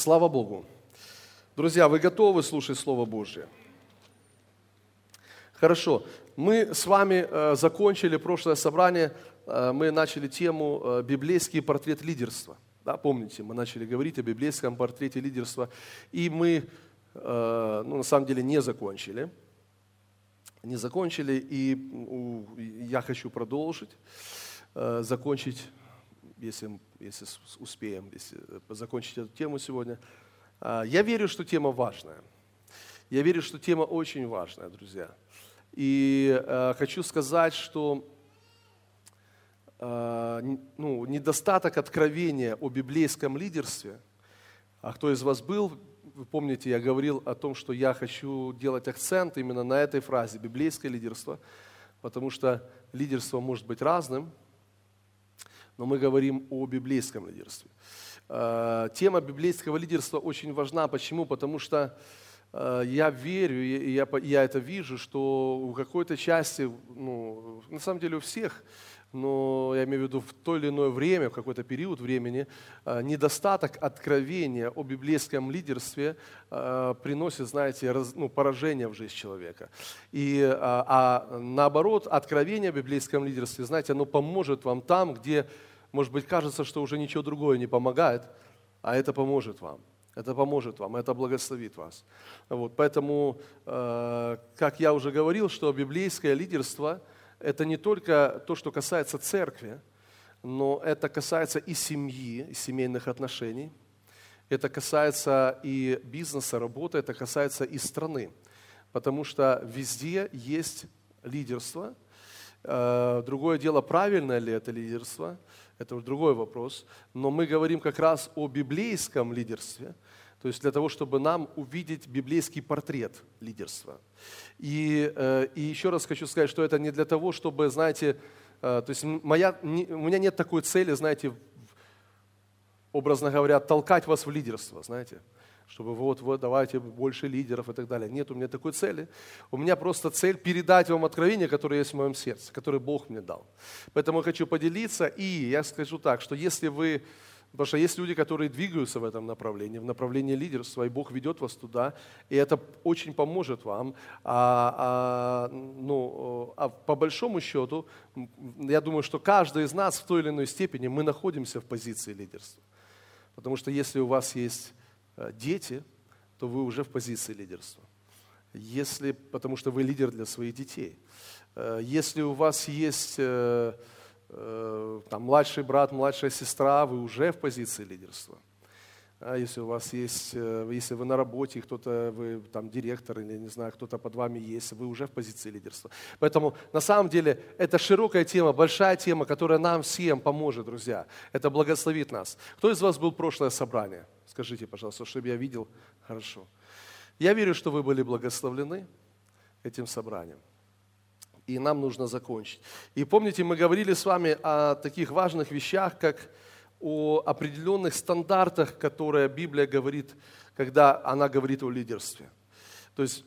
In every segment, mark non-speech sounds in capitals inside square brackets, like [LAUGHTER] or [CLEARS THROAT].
Слава Богу. Друзья, вы готовы слушать Слово Божье? Хорошо. Мы с вами э, закончили прошлое собрание, э, мы начали тему э, «Библейский портрет лидерства». Да, помните, мы начали говорить о библейском портрете лидерства, и мы, ну, на самом деле, не закончили. Не закончили, и я хочу продолжить, закончить, если, если успеем, если закончить эту тему сегодня. Я верю, что тема важная. Я верю, что тема очень важная, друзья. И э, хочу сказать, что э, ну, недостаток откровения о библейском лидерстве, а кто из вас был, вы помните, я говорил о том, что я хочу делать акцент именно на этой фразе «библейское лидерство», потому что лидерство может быть разным, но мы говорим о библейском лидерстве. Э, тема библейского лидерства очень важна. Почему? Потому что Э, я верю, я, я это вижу, что в какой-то части, ну, на самом деле у всех, но я имею в виду в то или иное время, в какой-то период времени, э, недостаток откровения о библейском лидерстве приносит, знаете, раз, ну, поражение в жизнь человека. И, а, а наоборот, откровение о библейском лидерстве, знаете, оно поможет вам там, где, может быть, кажется, что уже ничего другое не помогает, а это поможет вам. Это поможет вам, это благословит вас. Вот, поэтому, э, как я уже говорил, что библейское лидерство – это не только то, что касается церкви, но это касается и семьи, и семейных отношений. Это касается и бизнеса, работы, это касается и страны. Потому что везде есть лидерство. Э, другое дело, правильное ли это лидерство – это уже другой вопрос. Но мы говорим как раз о библейском лидерстве, то есть для того, чтобы нам увидеть библейский портрет лидерства. И, э, и еще раз хочу сказать, что это не для того, чтобы, знаете, э, то есть моя, у меня нет такой цели, знаете, образно говоря, толкать вас в лидерство, знаете чтобы вот, вот, давайте больше лидеров и так далее. Нет у меня такой цели. У меня просто цель передать вам откровение, которое есть в моем сердце, которое Бог мне дал. Поэтому я хочу поделиться, и я скажу так, что если вы, потому что есть люди, которые двигаются в этом направлении, в направлении лидерства, и Бог ведет вас туда, и это очень поможет вам. А, а, ну, а по большому счету, я думаю, что каждый из нас в той или иной степени мы находимся в позиции лидерства. Потому что если у вас есть дети, то вы уже в позиции лидерства. Если, потому что вы лидер для своих детей. Э, если у вас есть э, там, младший брат, младшая сестра, вы уже в позиции лидерства. А если у вас есть, если вы на работе, кто-то, вы там директор или не знаю, кто-то под вами есть, вы уже в позиции лидерства. Поэтому на самом деле это широкая тема, большая тема, которая нам всем поможет, друзья. Это благословит нас. Кто из вас был прошлое собрание? Скажите, пожалуйста, чтобы я видел хорошо. Я верю, что вы были благословлены этим собранием. И нам нужно закончить. И помните, мы говорили с вами о таких важных вещах, как о определенных стандартах, которые Библия говорит, когда она говорит о лидерстве. То есть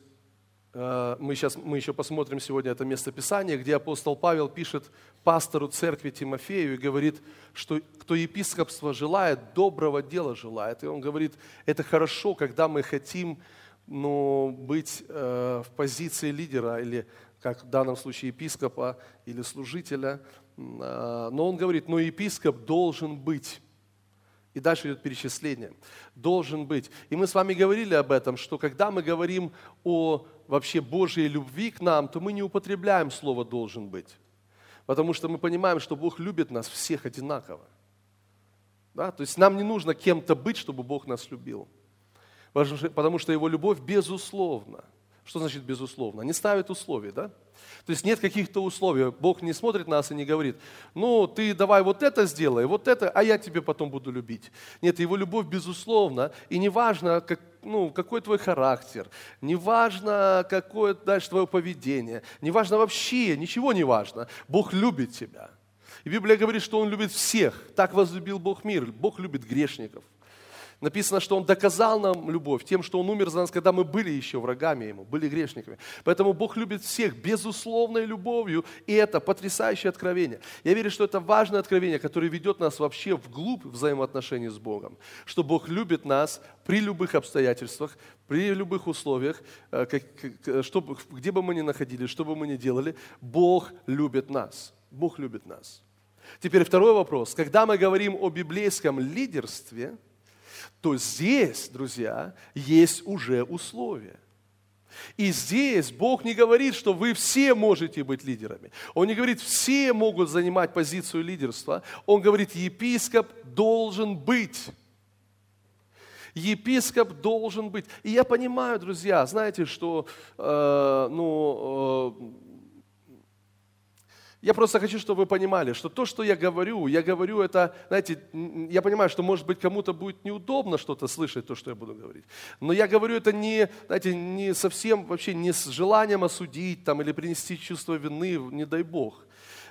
Э, мы, сейчас, мы еще посмотрим сегодня это местописание, где апостол Павел пишет пастору церкви Тимофею и говорит, что кто епископство желает, доброго дела желает. И он говорит, это хорошо, когда мы хотим ну, быть э, в позиции лидера или, как в данном случае, епископа или служителя. Э, но он говорит, но епископ должен быть и дальше идет перечисление. Должен быть. И мы с вами говорили об этом, что когда мы говорим о вообще Божьей любви к нам, то мы не употребляем слово «должен быть». Потому что мы понимаем, что Бог любит нас всех одинаково. Да? То есть нам не нужно кем-то быть, чтобы Бог нас любил. Потому что Его любовь безусловна. Что значит безусловно? Не ставит условий, да? То есть нет каких-то условий. Бог не смотрит на нас и не говорит, ну, ты давай вот это сделай, вот это, а я тебе потом буду любить. Нет, его любовь безусловно, и неважно, как, ну, какой твой характер, неважно, какое дальше твое поведение, неважно вообще, ничего не важно. Бог любит тебя. И Библия говорит, что Он любит всех. Так возлюбил Бог мир. Бог любит грешников. Написано, что Он доказал нам любовь тем, что Он умер за нас, когда мы были еще врагами Ему, были грешниками. Поэтому Бог любит всех безусловной любовью, и это потрясающее откровение. Я верю, что это важное откровение, которое ведет нас вообще вглубь взаимоотношений с Богом. Что Бог любит нас при любых обстоятельствах, при любых условиях, э, чтобы, где бы мы ни находились, что бы мы ни делали, Бог любит нас. Бог любит нас. Теперь второй вопрос. Когда мы говорим о библейском лидерстве, то здесь, друзья, есть уже условия. И здесь Бог не говорит, что вы все можете быть лидерами. Он не говорит, все могут занимать позицию лидерства. Он говорит, епископ должен быть. Епископ должен быть. И я понимаю, друзья, знаете, что э, ну, э, я просто хочу, чтобы вы понимали, что то, что я говорю, я говорю это, знаете, я понимаю, что, может быть, кому-то будет неудобно что-то слышать, то, что я буду говорить. Но я говорю это не, знаете, не совсем, вообще не с желанием осудить там, или принести чувство вины, не дай Бог.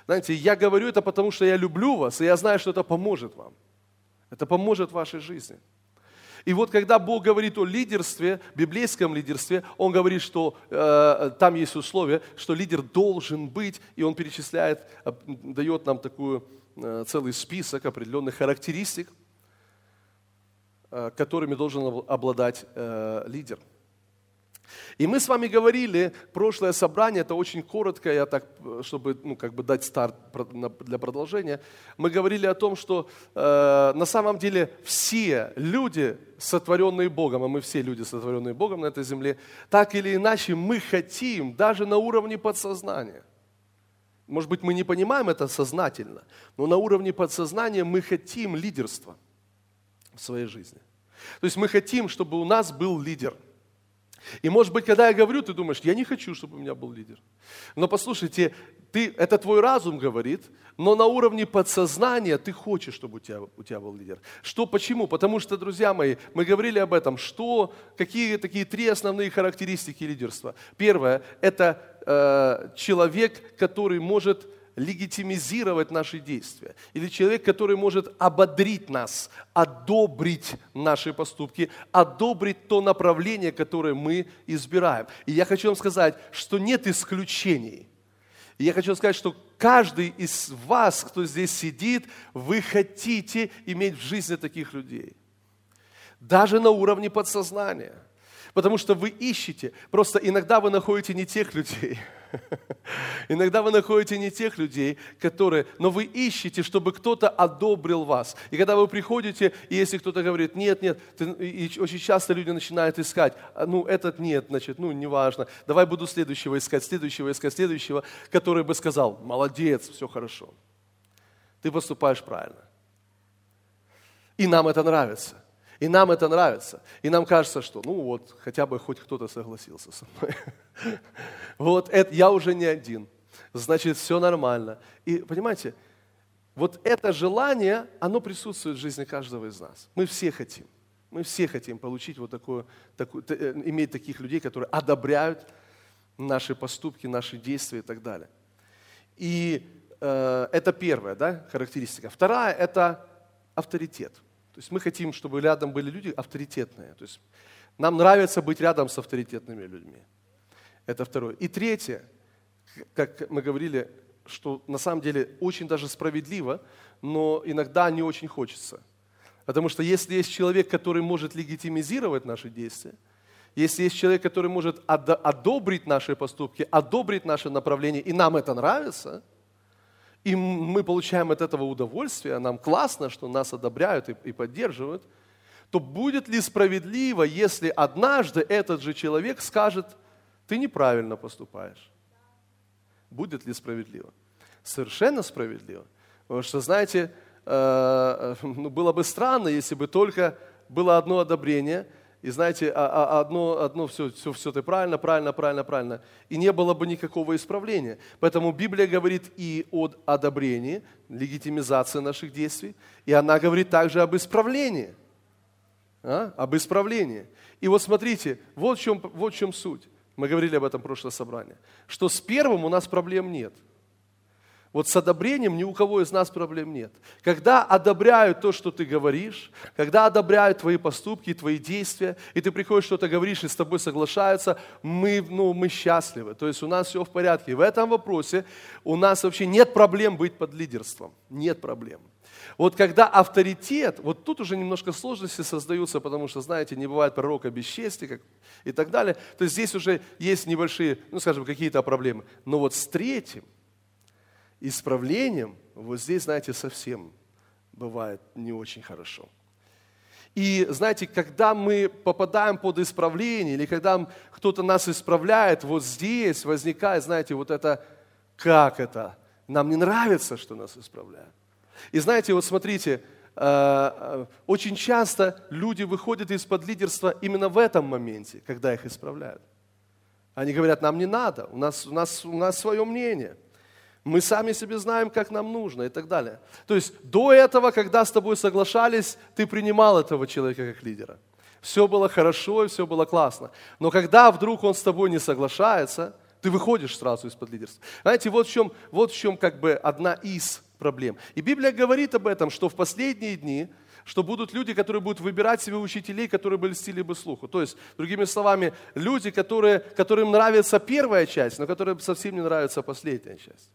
Знаете, я говорю это потому, что я люблю вас, и я знаю, что это поможет вам. Это поможет вашей жизни. И вот когда Бог говорит о лидерстве, библейском лидерстве, Он говорит, что э, там есть условия, что лидер должен быть, и Он перечисляет, дает нам такую э, целый список определенных характеристик, э, которыми должен обладать э, лидер. И мы с вами говорили, прошлое собрание, это очень коротко, я так, чтобы ну, как бы дать старт для продолжения, мы говорили о том, что э, на самом деле все люди, сотворенные Богом, а мы все люди, сотворенные Богом на этой земле, так или иначе мы хотим, даже на уровне подсознания, может быть, мы не понимаем это сознательно, но на уровне подсознания мы хотим лидерства в своей жизни. То есть мы хотим, чтобы у нас был лидер – и может быть, когда я говорю, ты думаешь, я не хочу, чтобы у меня был лидер. Но послушайте, ты, это твой разум говорит, но на уровне подсознания ты хочешь, чтобы у тебя, у тебя был лидер. Что, почему? Потому что, друзья мои, мы говорили об этом, что, какие такие три основные характеристики лидерства. Первое – это э, человек, который может легитимизировать наши действия. Или человек, который может ободрить нас, одобрить наши поступки, одобрить то направление, которое мы избираем. И я хочу вам сказать, что нет исключений. Я хочу сказать, что каждый из вас, кто здесь сидит, вы хотите иметь в жизни таких людей. Даже на уровне подсознания. Потому что вы ищете. Просто иногда вы находите не тех людей [LAUGHS] – Иногда вы находите не тех людей, которые, но вы ищете, чтобы кто-то одобрил вас. И когда вы приходите, и если кто-то говорит, нет, нет, ты, и очень часто люди начинают искать, «А, ну этот нет, значит, ну неважно, давай буду следующего искать, следующего искать, следующего, который бы сказал, молодец, все хорошо. Ты поступаешь правильно. И нам это нравится. И нам это нравится. И нам кажется, что ну вот, хотя бы хоть кто-то согласился со мной. [LAUGHS] Вот это, я уже не один. Значит, все нормально. И понимаете, вот это желание, оно присутствует в жизни каждого из нас. Мы все хотим. Мы все хотим получить вот такое, такую, э, иметь таких людей, которые одобряют наши поступки, наши действия и так далее. И э, это первая да, характеристика. Вторая – это авторитет. То есть мы хотим, чтобы рядом были люди авторитетные. То есть нам нравится быть рядом с авторитетными людьми. Это второе. И третье, как мы говорили, что на самом деле очень даже справедливо, но иногда не очень хочется. Потому что если есть человек, который может легитимизировать наши действия, если есть человек, который может одобрить наши поступки, одобрить наше направление, и нам это нравится – и мы получаем от этого удовольствие, нам классно, что нас одобряют и, поддерживают, то будет ли справедливо, если однажды этот же человек скажет, ты неправильно поступаешь? Будет ли справедливо? Совершенно справедливо. Потому что, знаете, э, ну, было бы странно, если бы только было одно одобрение – и знаете, а, а, одно, одно все, все, все ты правильно, правильно, правильно, правильно. И не было бы никакого исправления. Поэтому Библия говорит и о одобрении, легитимизации наших действий, и она говорит также об исправлении. А? Об исправлении. И вот смотрите, вот в, чем, вот в чем суть. Мы говорили об этом в прошлое собрание. Что с первым у нас проблем нет. Вот с одобрением ни у кого из нас проблем нет. Когда одобряют то, что ты говоришь, когда одобряют твои поступки, твои действия, и ты приходишь, что-то говоришь, и с тобой соглашаются, мы, ну, мы счастливы. То есть у нас все в порядке. И в этом вопросе у нас вообще нет проблем быть под лидерством. Нет проблем. Вот когда авторитет, вот тут уже немножко сложности создаются, потому что, знаете, не бывает пророка без чести как, и так далее. То есть здесь уже есть небольшие, ну, скажем, какие-то проблемы. Но вот с третьим, исправлением, вот здесь, знаете, совсем бывает не очень хорошо. И знаете, когда мы попадаем под исправление, или когда кто-то нас исправляет, вот здесь возникает, знаете, вот это, как это? Нам не нравится, что нас исправляют. И знаете, вот смотрите, э, э, очень часто люди выходят из-под лидерства именно в этом моменте, когда их исправляют. Они говорят, нам не надо, у нас, у нас, у нас свое мнение – мы сами себе знаем, как нам нужно и так далее. То есть до этого, когда с тобой соглашались, ты принимал этого человека как лидера. Все было хорошо и все было классно. Но когда вдруг он с тобой не соглашается, ты выходишь сразу из-под лидерства. Знаете, вот в чем, вот в чем как бы одна из проблем. И Библия говорит об этом, что в последние дни что будут люди, которые будут выбирать себе учителей, которые бы льстили бы слуху. То есть, другими словами, люди, которые, которым нравится первая часть, но которым совсем не нравится последняя часть.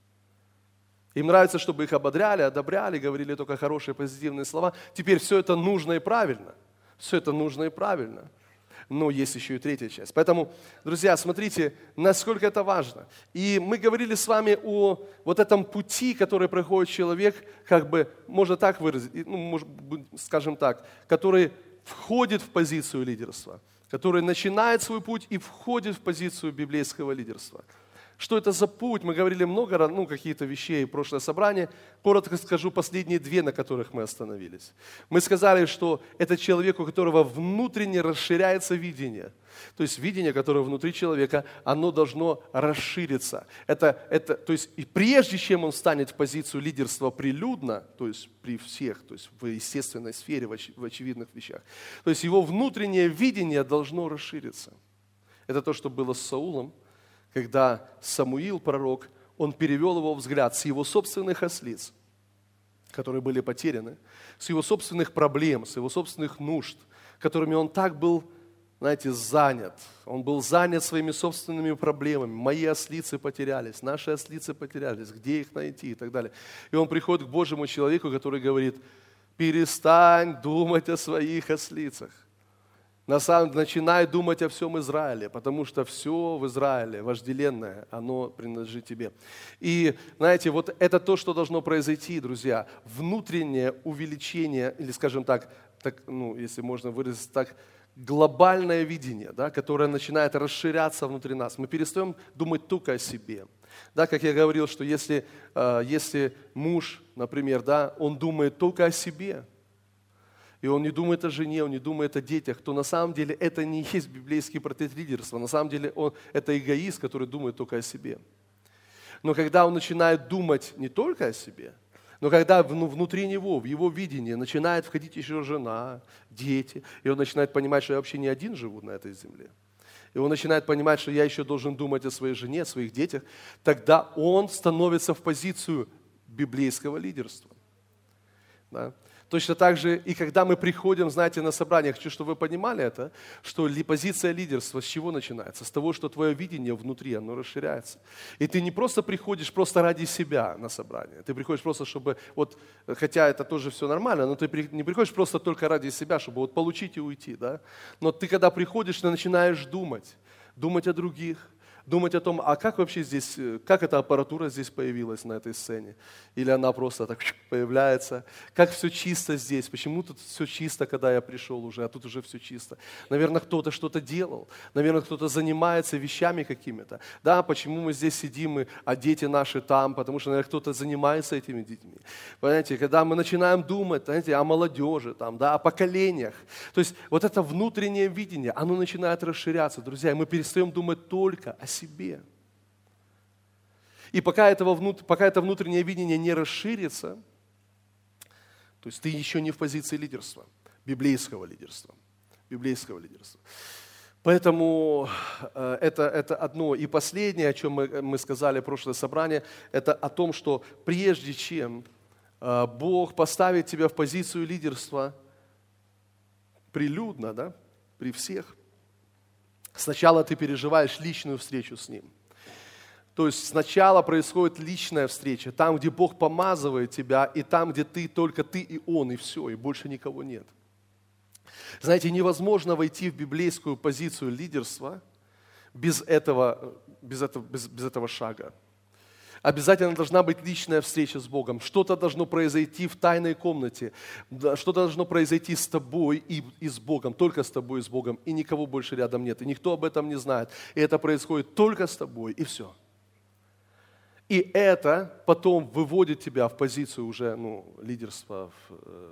Им нравится, чтобы их ободряли, одобряли, говорили только хорошие, позитивные слова. Теперь все это нужно и правильно. Все это нужно и правильно. Но есть еще и третья часть. Поэтому, друзья, смотрите, насколько это важно. И мы говорили с вами о вот этом пути, который проходит человек, как бы, можно так выразить, ну, может, скажем так, который входит в позицию лидерства, который начинает свой путь и входит в позицию библейского лидерства – что это за путь? Мы говорили много, ну, какие-то вещей в прошлое собрание. Коротко скажу последние две, на которых мы остановились. Мы сказали, что это человек, у которого внутренне расширяется видение. То есть видение, которое внутри человека, оно должно расшириться. Это, это, то есть и прежде чем он станет в позицию лидерства прилюдно, то есть при всех, то есть в естественной сфере, в, оч, в очевидных вещах, то есть его внутреннее видение должно расшириться. Это то, что было с Саулом, когда Самуил, пророк, он перевел его взгляд с его собственных ослиц, которые были потеряны, с его собственных проблем, с его собственных нужд, которыми он так был, знаете, занят. Он был занят своими собственными проблемами. Мои ослицы потерялись, наши ослицы потерялись, где их найти и так далее. И он приходит к Божьему человеку, который говорит, перестань думать о своих ослицах на самом, начинай думать о всем Израиле, потому что все в Израиле вожделенное, оно принадлежит тебе. И знаете, вот это то, что должно произойти, друзья, внутреннее увеличение, или скажем так, так ну, если можно выразить так, глобальное видение, да, которое начинает расширяться внутри нас. Мы перестаем думать только о себе. Да, как я говорил, что если, э, если муж, например, да, он думает только о себе, и он не думает о жене, он не думает о детях, то на самом деле это не есть библейский портрет лидерства. На самом деле он, это эгоист, который думает только о себе. Но когда он начинает думать не только о себе, но когда внутри него, в его видении начинает входить еще жена, дети, и он начинает понимать, что я вообще не один живу на этой земле, и он начинает понимать, что я еще должен думать о своей жене, о своих детях, тогда он становится в позицию библейского лидерства. Да? Точно так же и когда мы приходим, знаете, на собрание, хочу, чтобы вы понимали это, что позиция лидерства с чего начинается? С того, что твое видение внутри, оно расширяется. И ты не просто приходишь просто ради себя на собрание, ты приходишь просто, чтобы, вот, хотя это тоже все нормально, но ты не приходишь просто только ради себя, чтобы вот получить и уйти, да? Но ты когда приходишь, ты начинаешь думать, думать о других, думать о том, а как вообще здесь, э, как эта аппаратура здесь появилась на этой сцене? Или она просто так появляется? Как все чисто здесь? Почему тут все чисто, когда я пришел уже, а тут уже все чисто? Наверное, кто-то что-то делал. Наверное, кто-то занимается вещами какими-то. Да, почему мы здесь сидим, а дети наши там? Потому что, наверное, кто-то занимается этими детьми. Понимаете, когда мы начинаем думать, знаете, о молодежи, там, да, о поколениях. То есть вот это внутреннее видение, оно начинает расширяться. Друзья, мы перестаем думать только о себе. И пока, этого, пока это внутреннее видение не расширится, то есть ты еще не в позиции лидерства, библейского лидерства, библейского лидерства. Поэтому э, это, это одно. И последнее, о чем мы, мы сказали в прошлое собрание, это о том, что прежде чем э, Бог поставит тебя в позицию лидерства прилюдно, да, при всех, сначала ты переживаешь личную встречу с Ним. То есть сначала происходит личная встреча, там, где Бог помазывает тебя, и там, где ты, только ты и Он, и все, и больше никого нет – знаете, невозможно войти в библейскую позицию лидерства без этого, без этого, без, без этого шага. Обязательно должна быть личная встреча с Богом. Что-то должно произойти в тайной комнате. Что-то должно произойти с тобой и, и с Богом. Только с тобой и с Богом. И никого больше рядом нет. И никто об этом не знает. И это происходит только с тобой. И все. И это потом выводит тебя в позицию уже ну, лидерства, в, э,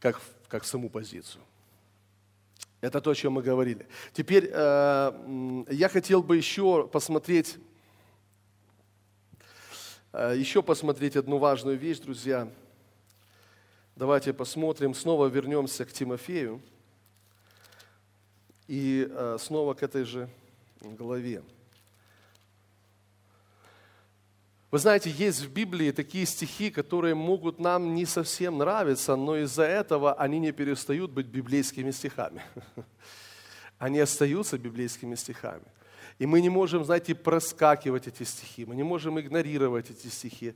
как в как саму позицию. Это то, о чем мы говорили. Теперь э, я хотел бы еще посмотреть, еще посмотреть одну важную вещь, друзья. Давайте посмотрим, снова вернемся к Тимофею и э, снова к этой же главе. Вы знаете, есть в Библии такие стихи, которые могут нам не совсем нравиться, но из-за этого они не перестают быть библейскими стихами. [LAUGHS] Они остаются библейскими стихами. И мы не можем, знаете, проскакивать эти стихи, мы не можем игнорировать эти стихи.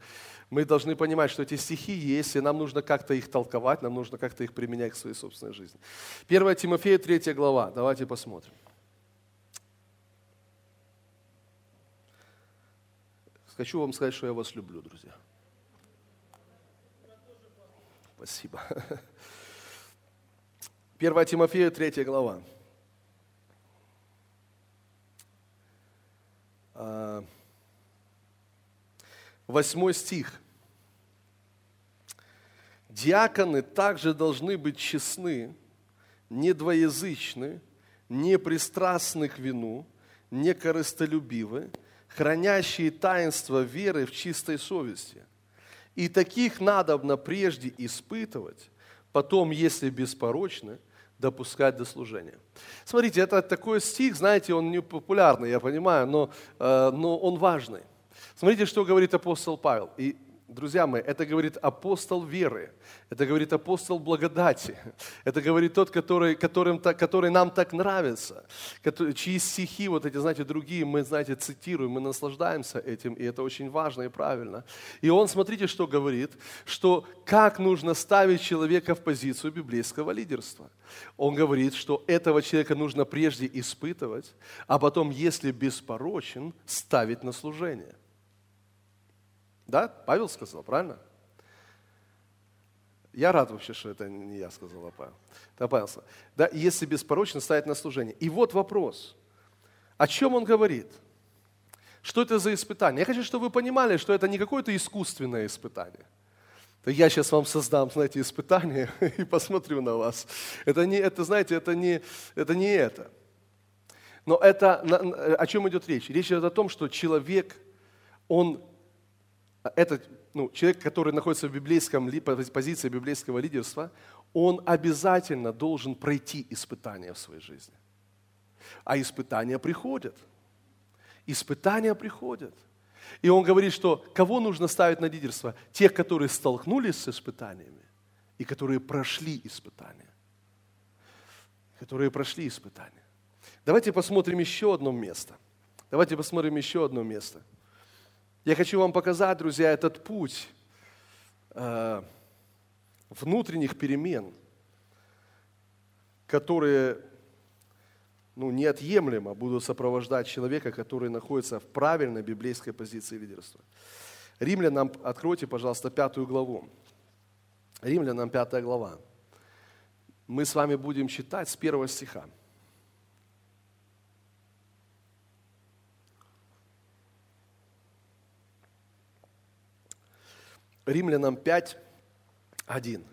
Мы должны понимать, что эти стихи есть, и нам нужно как-то их толковать, нам нужно как-то их применять к своей собственной жизни. 1 Тимофея, 3 глава, давайте посмотрим. Хочу вам сказать, что я вас люблю, друзья. Спасибо. 1 Тимофея, 3 глава. Восьмой стих. Диаконы также должны быть честны, не двоязычны, не пристрастны к вину, не корыстолюбивы, хранящие таинство веры в чистой совести. И таких надобно прежде испытывать, потом, если беспорочны, допускать до служения. Смотрите, это такой стих, знаете, он не популярный, я понимаю, но, э, но он важный. Смотрите, что говорит апостол Павел. И Друзья мои, это говорит апостол веры, это говорит апостол благодати, это говорит тот, который, которым, который нам так нравится, который, чьи стихи, вот эти, знаете, другие, мы, знаете, цитируем, мы наслаждаемся этим, и это очень важно и правильно. И он, смотрите, что говорит, что как нужно ставить человека в позицию библейского лидерства. Он говорит, что этого человека нужно прежде испытывать, а потом, если беспорочен, ставить на служение. Да, Павел сказал, правильно? Я рад вообще, что это не я сказал, а Павел. Это Павел сказал. Да, если беспорочно ставить на служение. И вот вопрос. О чем он говорит? Что это за испытание? Я хочу, чтобы вы понимали, что это не какое-то искусственное испытание. Я сейчас вам создам, знаете, испытание [LAUGHS] и посмотрю на вас. Это, не, это знаете, это не, это не это. Но это, о чем идет речь? Речь идет о том, что человек, он а этот ну, человек, который находится в библейском позиции библейского лидерства, он обязательно должен пройти испытания в своей жизни. А испытания приходят. Испытания приходят. И он говорит, что кого нужно ставить на лидерство? Тех, которые столкнулись с испытаниями и которые прошли испытания. Которые прошли испытания. Давайте посмотрим еще одно место. Давайте посмотрим еще одно место – я хочу вам показать, друзья, этот путь э, внутренних перемен, которые ну, неотъемлемо будут сопровождать человека, который находится в правильной библейской позиции лидерства. Римлянам, откройте, пожалуйста, пятую главу. Римлянам пятая глава. Мы с вами будем читать с первого стиха. Римлянам 5, 1.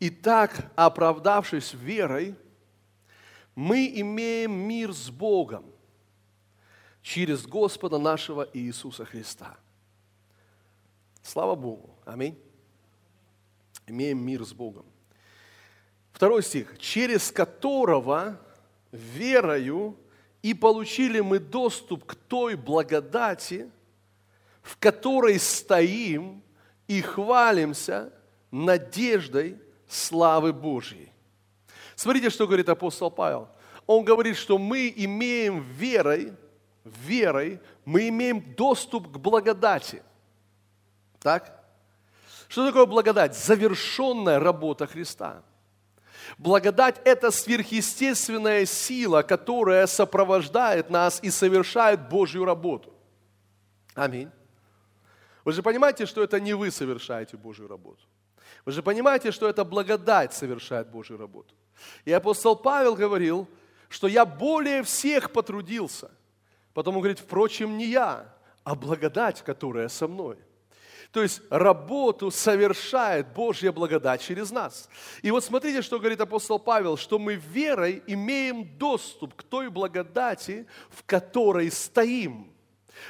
Итак, оправдавшись верой, мы имеем мир с Богом через Господа нашего Иисуса Христа. Слава Богу. Аминь. Имеем мир с Богом. Второй стих. Через которого верою и получили мы доступ к той благодати, в которой стоим и хвалимся надеждой славы Божьей. Смотрите, что говорит апостол Павел. Он говорит, что мы имеем верой, верой, мы имеем доступ к благодати. Так? Что такое благодать? Завершенная работа Христа. Благодать – это сверхъестественная сила, которая сопровождает нас и совершает Божью работу. Аминь. Вы же понимаете, что это не вы совершаете Божью работу. Вы же понимаете, что это благодать совершает Божью работу. И апостол Павел говорил, что я более всех потрудился. Потом он говорит, впрочем, не я, а благодать, которая со мной. То есть работу совершает Божья благодать через нас. И вот смотрите, что говорит апостол Павел, что мы верой имеем доступ к той благодати, в которой стоим.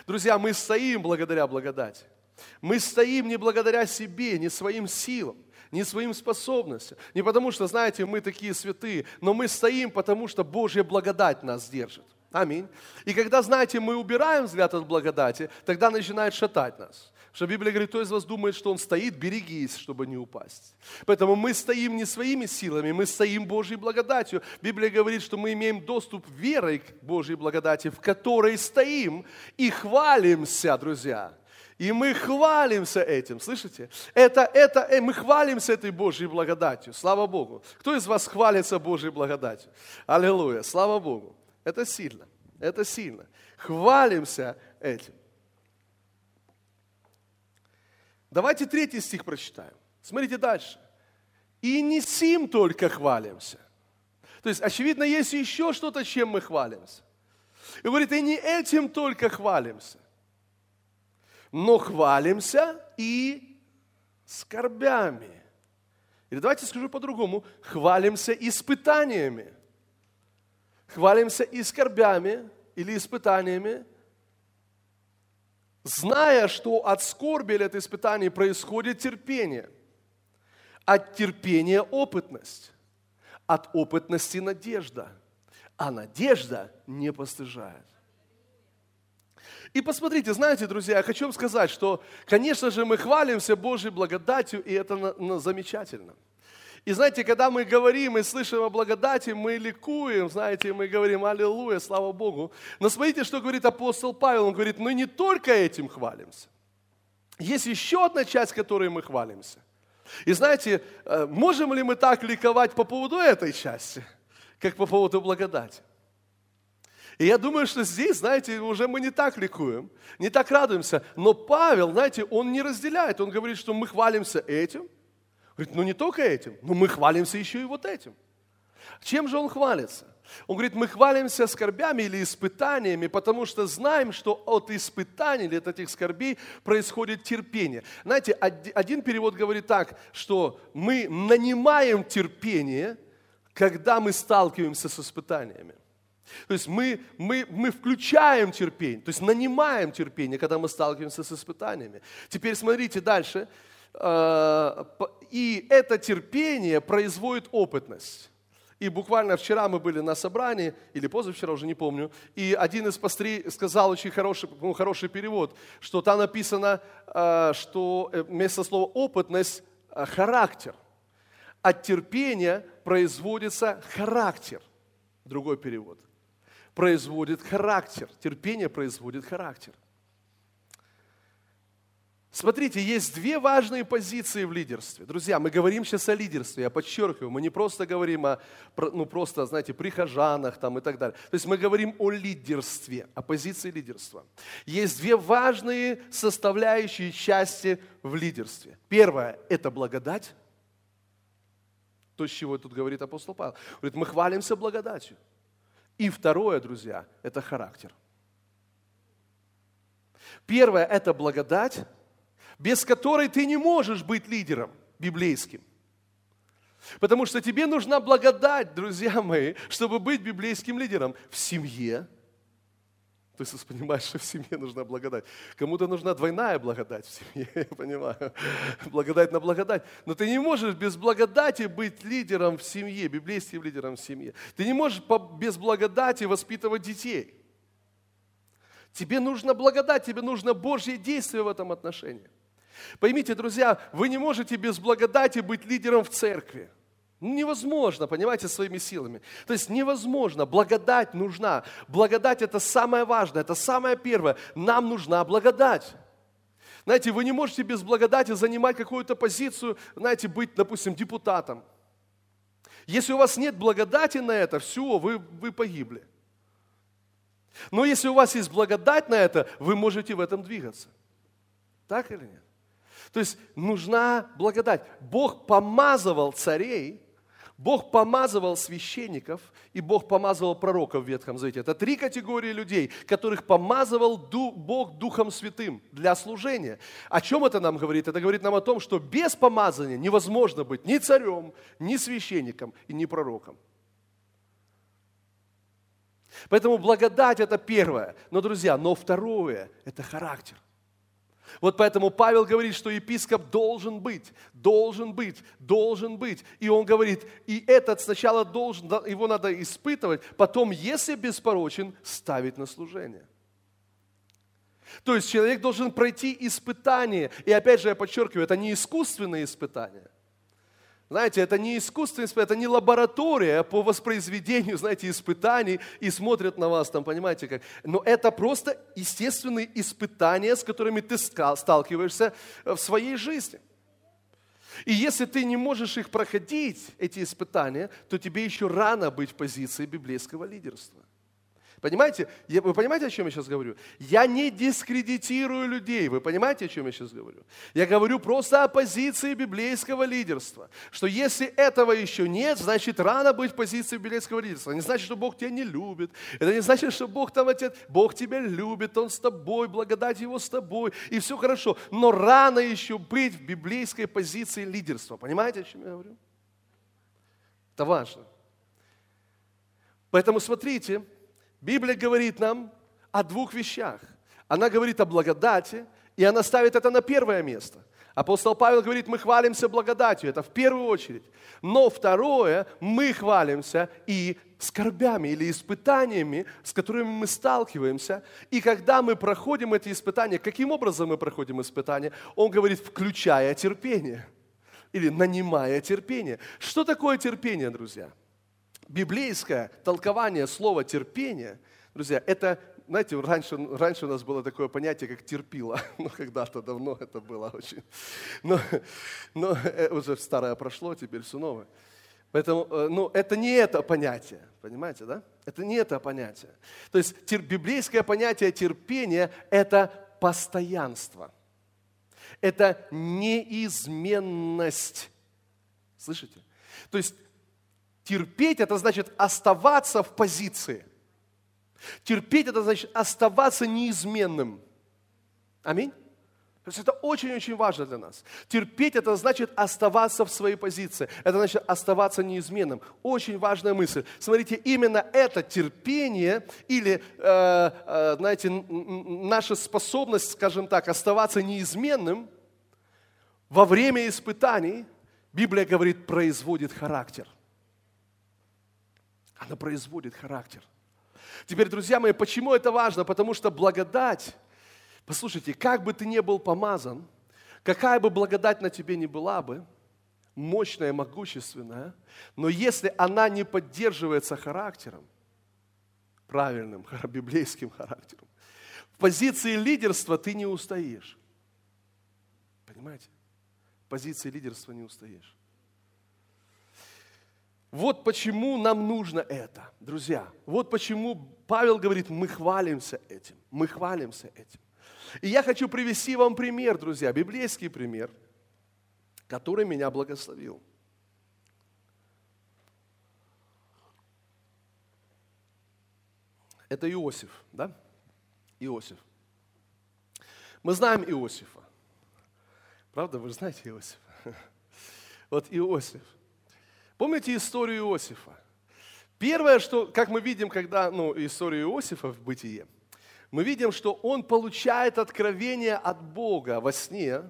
Друзья, мы стоим благодаря благодати. Мы стоим не благодаря себе, не своим силам, не своим способностям, не потому что, знаете, мы такие святые, но мы стоим, потому что Божья благодать нас держит. Аминь. И когда, знаете, мы убираем взгляд от благодати, тогда начинает шатать нас. Что Библия говорит, кто из вас думает, что он стоит, берегись, чтобы не упасть. Поэтому мы стоим не своими силами, мы стоим Божьей благодатью. Библия говорит, что мы имеем доступ верой к Божьей благодати, в которой стоим и хвалимся, друзья. И мы хвалимся этим, слышите? Это, это, э, мы хвалимся этой Божьей благодатью, слава Богу. Кто из вас хвалится Божьей благодатью? Аллилуйя, слава Богу. Это сильно, это сильно. Хвалимся этим. Давайте третий стих прочитаем. Смотрите дальше. И не сим только хвалимся. То есть, очевидно, есть еще что-то, чем мы хвалимся. И говорит, и не этим только хвалимся но хвалимся и скорбями. Или давайте скажу по-другому, хвалимся испытаниями. Хвалимся и скорбями или испытаниями, зная, что от скорби или от испытаний происходит терпение. От терпения опытность, от опытности надежда, а надежда не постыжает. И посмотрите, знаете, друзья, я хочу вам сказать, что, конечно же, мы хвалимся Божьей благодатью, и это замечательно. И знаете, когда мы говорим и слышим о благодати, мы ликуем, знаете, мы говорим «Аллилуйя, слава Богу». Но смотрите, что говорит апостол Павел. Он говорит, мы не только этим хвалимся. Есть еще одна часть, которой мы хвалимся. И знаете, э, можем ли мы так ликовать по поводу этой части, как по поводу благодати? И я думаю, что здесь, знаете, уже мы не так ликуем, не так радуемся. Но Павел, знаете, он не разделяет. Он говорит, что мы хвалимся этим. Говорит, ну не только этим, но мы хвалимся еще и вот этим. Чем же он хвалится? Он говорит, мы хвалимся скорбями или испытаниями, потому что знаем, что от испытаний или от этих скорбей происходит терпение. Знаете, один перевод говорит так, что мы нанимаем терпение, когда мы сталкиваемся с испытаниями. То есть мы, мы, мы включаем терпение, то есть нанимаем терпение, когда мы сталкиваемся с испытаниями. Теперь смотрите дальше. А, и это терпение производит опытность. И буквально вчера мы были на собрании, или позавчера, уже не помню, и один из пастырей сказал очень хороший, ну, хороший перевод, что там написано, а, что э, вместо слова опытность – характер. От терпения производится характер. Другой перевод производит характер. Терпение производит характер. Смотрите, есть две важные позиции в лидерстве. Друзья, мы говорим сейчас о лидерстве, я подчеркиваю, мы не просто говорим о, ну просто, знаете, прихожанах там и так далее. То есть мы говорим о лидерстве, о позиции лидерства. Есть две важные составляющие части в лидерстве. Первое – это благодать. То, с чего тут говорит апостол Павел. Говорит, мы хвалимся благодатью. И второе, друзья, это характер. Первое – это благодать, без которой ты не можешь быть лидером библейским. Потому что тебе нужна благодать, друзья мои, чтобы быть библейским лидером в семье, То есть понимаешь, что в семье нужна благодать. Кому-то нужна двойная благодать в семье, [LAUGHS] я понимаю. Благодать на благодать. Но ты не можешь без благодати быть лидером в семье, библейским лидером в семье. Ты не можешь без благодати воспитывать детей. Тебе нужна благодать, тебе нужно Божье действие в этом отношении. Поймите, друзья, вы не можете без благодати быть лидером в церкви. Невозможно, понимаете, своими силами. То есть невозможно. Благодать нужна. Благодать это самое важное, это самое первое. Нам нужна благодать. Знаете, вы не можете без благодати занимать какую-то позицию, знаете, быть, допустим, депутатом. Если у вас нет благодати на это, все, вы, вы погибли. Но если у вас есть благодать на это, вы можете в этом двигаться. Так или нет? То есть нужна благодать. Бог помазывал царей, Бог помазывал священников, и Бог помазывал пророков в Ветхом Завете. Это три категории людей, которых помазывал Бог Духом Святым для служения. О чем это нам говорит? Это говорит нам о том, что без помазания невозможно быть ни царем, ни священником и ни пророком. Поэтому благодать это первое. Но, друзья, но второе – это характер – вот поэтому Павел говорит, что епископ должен быть, должен быть, должен быть. И он говорит, и этот сначала должен, его надо испытывать, потом, если беспорочен, ставить на служение. То есть человек должен пройти испытание. И опять же я подчеркиваю, это не искусственные испытания – знаете, это не искусственное испытание, это не лаборатория по воспроизведению, знаете, испытаний и смотрят на вас там, понимаете как. Но это просто естественные испытания, с которыми ты сталкиваешься в своей жизни. И если ты не можешь их проходить, эти испытания, то тебе еще рано быть в позиции библейского лидерства. Понимаете? Вы понимаете, о чем я сейчас говорю? Я не дискредитирую людей. Вы понимаете, о чем я сейчас говорю? Я говорю просто о позиции библейского лидерства. Что если этого еще нет, значит рано быть в позиции библейского лидерства. Это не значит, что Бог тебя не любит. Это не значит, что Бог там отец. Бог тебя любит, Он с тобой, благодать Его с тобой. И все хорошо. Но рано еще быть в библейской позиции лидерства. Понимаете, о чем я говорю? Это важно. Поэтому смотрите, Библия говорит нам о двух вещах. Она говорит о благодати, и она ставит это на первое место. Апостол Павел говорит, мы хвалимся благодатью, это в первую очередь. Но второе, мы хвалимся и скорбями или испытаниями, с которыми мы сталкиваемся. И когда мы проходим эти испытания, каким образом мы проходим испытания? Он говорит, включая терпение или нанимая терпение. Что такое терпение, друзья? Библейское толкование слова терпение, друзья, это, знаете, раньше, раньше у нас было такое понятие, как терпило. [LAUGHS] Ну, когда-то давно это было очень. Но, но э, уже старое прошло, теперь все новое. Поэтому, э, ну, это не это понятие, понимаете, да? Это не это понятие. То есть тер, библейское понятие терпения – это постоянство. Это неизменность. Слышите? То есть Терпеть – это значит оставаться в позиции. Терпеть – это значит оставаться неизменным. Аминь. То есть это очень-очень важно для нас. Терпеть – это значит оставаться в своей позиции. Это значит оставаться неизменным. Очень важная мысль. Смотрите, именно это терпение или, э, э, знаете, наша способность, скажем так, оставаться неизменным во время испытаний, Библия говорит, производит характер – она производит характер. Теперь, друзья мои, почему это важно? Потому что благодать, послушайте, как бы ты ни был помазан, какая бы благодать на тебе ни была бы, мощная, могущественная, но если она не поддерживается характером, правильным, библейским характером, в позиции лидерства ты не устоишь. Понимаете? В позиции лидерства не устоишь. Вот почему нам нужно это, друзья. Вот почему Павел говорит, мы хвалимся этим, мы хвалимся этим. И я хочу привести вам пример, друзья, библейский пример, который меня благословил. Это Иосиф, да? Иосиф. Мы знаем Иосифа. Правда, вы знаете Иосифа? [LAUGHS] Вот Иосиф – Помните историю Иосифа? Первое, что, как мы видим, когда, ну, историю Иосифа в бытие, мы видим, что он получает откровение от Бога во сне,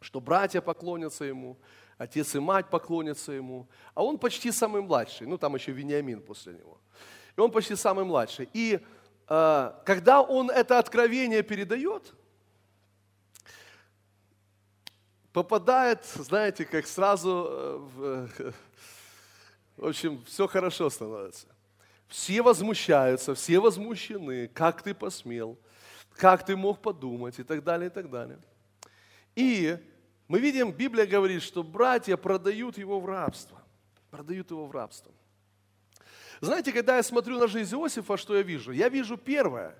что братья поклонятся ему, отец и мать поклонятся ему, а он почти самый младший, ну там еще Вениамин после него. И он почти самый младший. И э, когда он это откровение передает, попадает, знаете, как сразу, э, в, [LAUGHS] в общем, все хорошо становится. Все возмущаются, все возмущены, как ты посмел, как ты мог подумать и так далее, и так далее. И мы видим, Библия говорит, что братья продают его в рабство. Продают его в рабство. Знаете, когда я смотрю на жизнь Иосифа, что я вижу? Я вижу первое,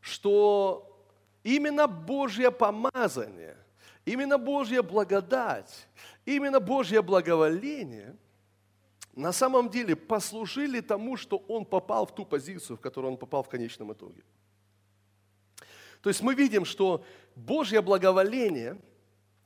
что именно Божье помазание, именно Божья благодать, именно Божье благоволение на самом деле послужили тому, что он попал в ту позицию, в которую он попал в конечном итоге. То есть мы видим, что Божье благоволение –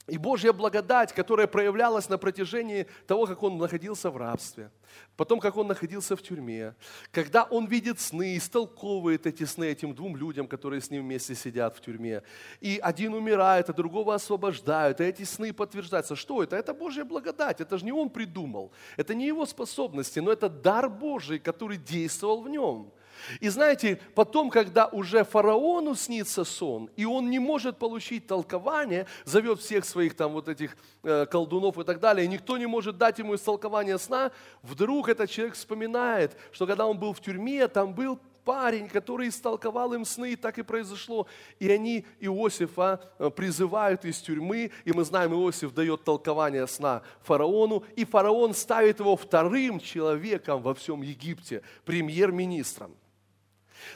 и Божья благодать, которая проявлялась на протяжении того, как он находился в рабстве, потом, как он находился в тюрьме, когда он видит сны, истолковывает эти сны этим двум людям, которые с ним вместе сидят в тюрьме. И один умирает, а другого освобождают, и эти сны подтверждаются. Что это? Это Божья благодать, это же не он придумал, это не его способности, но это дар Божий, который действовал в нем. И знаете, потом, когда уже фараону снится сон, и он не может получить толкование, зовет всех своих там вот этих э, колдунов и так далее, и никто не может дать ему истолкование сна, вдруг этот человек вспоминает, что когда он был в тюрьме, там был парень, который истолковал им сны, и так и произошло. И они Иосифа э, призывают из тюрьмы, и мы знаем, Иосиф дает толкование сна фараону, и фараон ставит его вторым человеком во всем Египте, премьер-министром.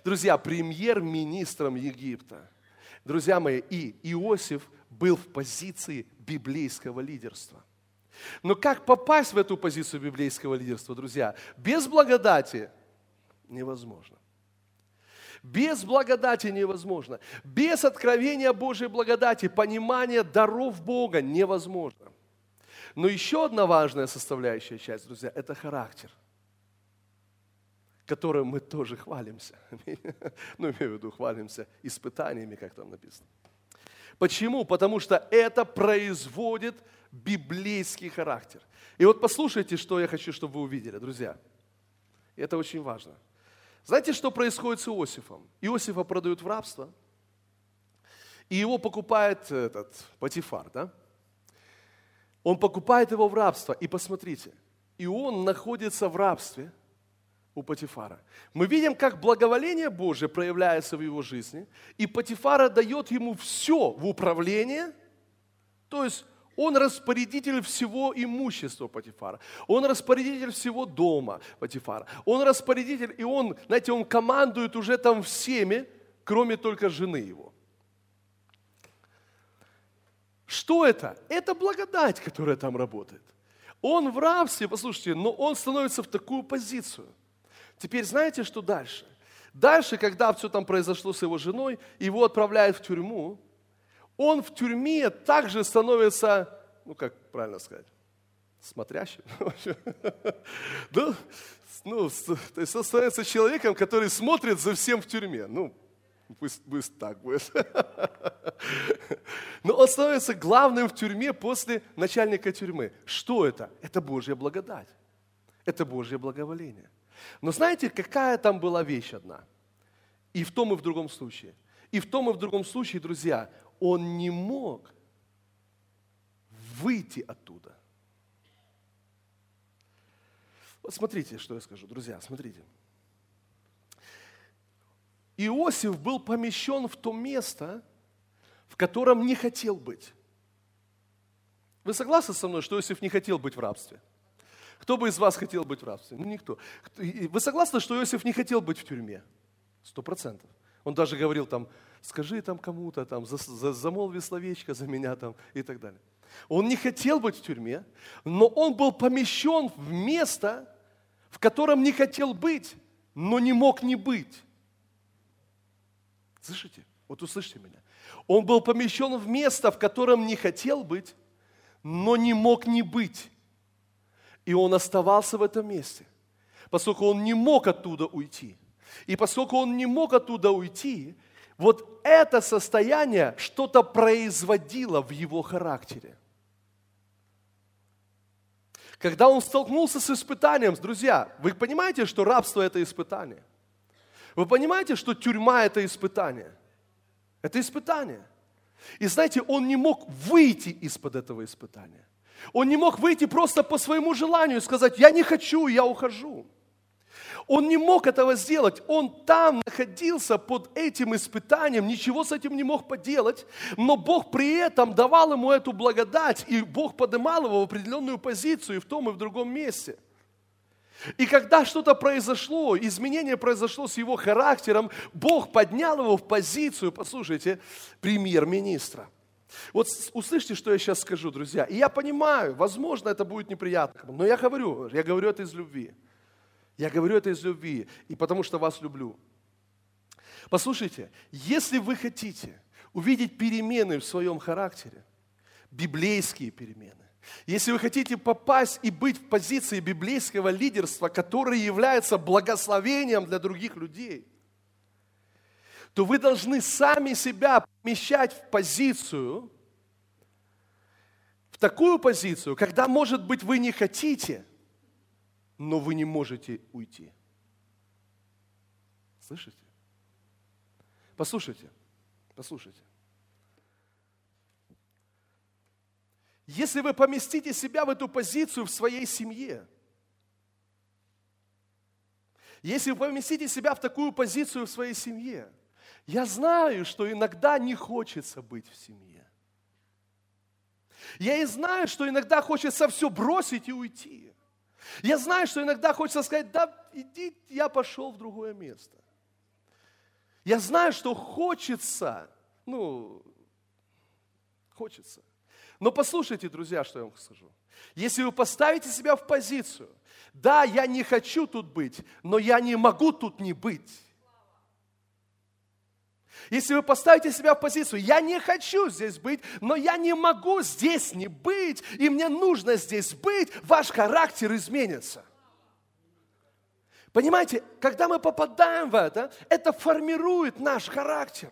Друзья, премьер-министром Египта. Друзья мои, и Иосиф был в позиции библейского лидерства. Но как попасть в эту позицию библейского лидерства, друзья? Без благодати невозможно. Без благодати невозможно. Без откровения Божьей благодати, понимания даров Бога невозможно. Но еще одна важная составляющая часть, друзья, это характер которым мы тоже хвалимся. [LAUGHS] Ну, имею в виду, хвалимся испытаниями, как там написано. Почему? Потому что это производит библейский характер. И вот послушайте, что я хочу, чтобы вы увидели, друзья. Это очень важно. Знаете, что происходит с Иосифом? Иосифа продают в рабство, и его покупает этот Патифар, да? Он покупает его в рабство, и посмотрите, и он находится в рабстве – у Патифара. Мы видим, как благоволение Божие проявляется в его жизни, и Патифара дает ему все в управление, то есть он распорядитель всего имущества Патифара. Он распорядитель всего дома Патифара. Он распорядитель, и он, знаете, он командует уже там всеми, кроме только жены его. Что это? Это благодать, которая там работает. Он в рабстве, послушайте, но он становится в такую позицию – Теперь знаете, что дальше? Дальше, когда все там произошло с его женой, его отправляют в тюрьму, он в тюрьме также становится, ну как правильно сказать, смотрящим. [LAUGHS] Ну, ну, то есть он становится человеком, который смотрит за всем в тюрьме. Ну, пусть, пусть так будет. [LAUGHS] Но он становится главным в тюрьме после начальника тюрьмы. Что это? Это Божья благодать. Это Божье благоволение. Но знаете, какая там была вещь одна? И в том, и в другом случае. И в том, и в другом случае, друзья, он не мог выйти оттуда. Вот смотрите, что я скажу, друзья, смотрите. Иосиф был помещен в то место, в котором не хотел быть. Вы согласны со мной, что Иосиф не хотел быть в рабстве? Кто бы из вас хотел быть в рабстве? Ну, никто. Вы согласны, что Иосиф не хотел быть в тюрьме? Сто процентов. Он даже говорил там, скажи там кому-то, там, за, за, замолви словечко за меня там и так далее. Он не хотел быть в тюрьме, но он был помещен в место, в котором не хотел быть, но не мог не быть. Слышите? Вот услышьте меня. Он был помещен в место, в котором не хотел быть, но не мог не быть. И он оставался в этом месте, поскольку он не мог оттуда уйти. И поскольку он не мог оттуда уйти, вот это состояние что-то производило в его характере. Когда он столкнулся с испытанием, друзья, вы понимаете, что рабство – это испытание? Вы понимаете, что тюрьма – это испытание? Это испытание. И знаете, он не мог выйти из-под этого испытания. Он не мог выйти просто по своему желанию и сказать, я не хочу, я ухожу. Он не мог этого сделать. Он там находился под этим испытанием, ничего с этим не мог поделать, но Бог при этом давал ему эту благодать, и Бог поднимал его в определенную позицию и в том, и в другом месте. И когда что-то произошло, изменение произошло с его характером, Бог поднял его в позицию, послушайте, премьер-министра. Вот услышьте, что я сейчас скажу, друзья. И я понимаю, возможно, это будет неприятно, но я говорю, я говорю это из любви. Я говорю это из любви, и потому что вас люблю. Послушайте, если вы хотите увидеть перемены в своем характере, библейские перемены, если вы хотите попасть и быть в позиции библейского лидерства, которое является благословением для других людей, то вы должны сами себя помещать в позицию, в такую позицию, когда, может быть, вы не хотите, но вы не можете уйти. Слышите? Послушайте, послушайте. Если вы поместите себя в эту позицию в своей семье, если вы поместите себя в такую позицию в своей семье, я знаю, что иногда не хочется быть в семье. Я и знаю, что иногда хочется все бросить и уйти. Я знаю, что иногда хочется сказать, да иди, я пошел в другое место. Я знаю, что хочется, ну, хочется. Но послушайте, друзья, что я вам скажу. Если вы поставите себя в позицию, да, я не хочу тут быть, но я не могу тут не быть. Если вы поставите себя в позицию, я не хочу здесь быть, но я не могу здесь не быть, и мне нужно здесь быть, ваш характер изменится. Понимаете, когда мы попадаем в это, это формирует наш характер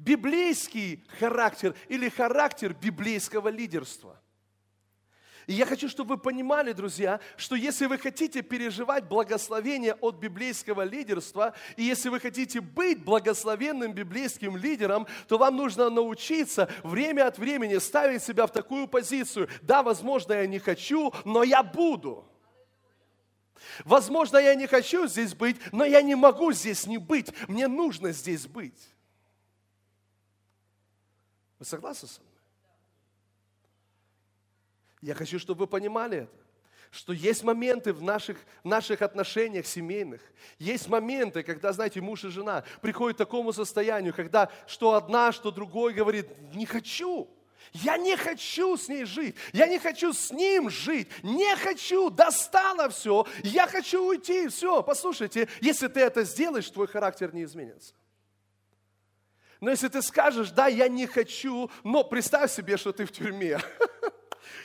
библейский характер или характер библейского лидерства. И я хочу, чтобы вы понимали, друзья, что если вы хотите переживать благословение от библейского лидерства, и если вы хотите быть благословенным библейским лидером, то вам нужно научиться время от времени ставить себя в такую позицию. Да, возможно, я не хочу, но я буду. Возможно, я не хочу здесь быть, но я не могу здесь не быть. Мне нужно здесь быть. Вы согласны со мной? Я хочу, чтобы вы понимали это что есть моменты в наших, в наших отношениях семейных, есть моменты, когда, знаете, муж и жена приходят к такому состоянию, когда что одна, что другой говорит, не хочу, я не хочу с ней жить, я не хочу с ним жить, не хочу, достало все, я хочу уйти, все. Послушайте, если ты это сделаешь, твой характер не изменится. Но если ты скажешь, да, я не хочу, но представь себе, что ты в тюрьме. [LAUGHS]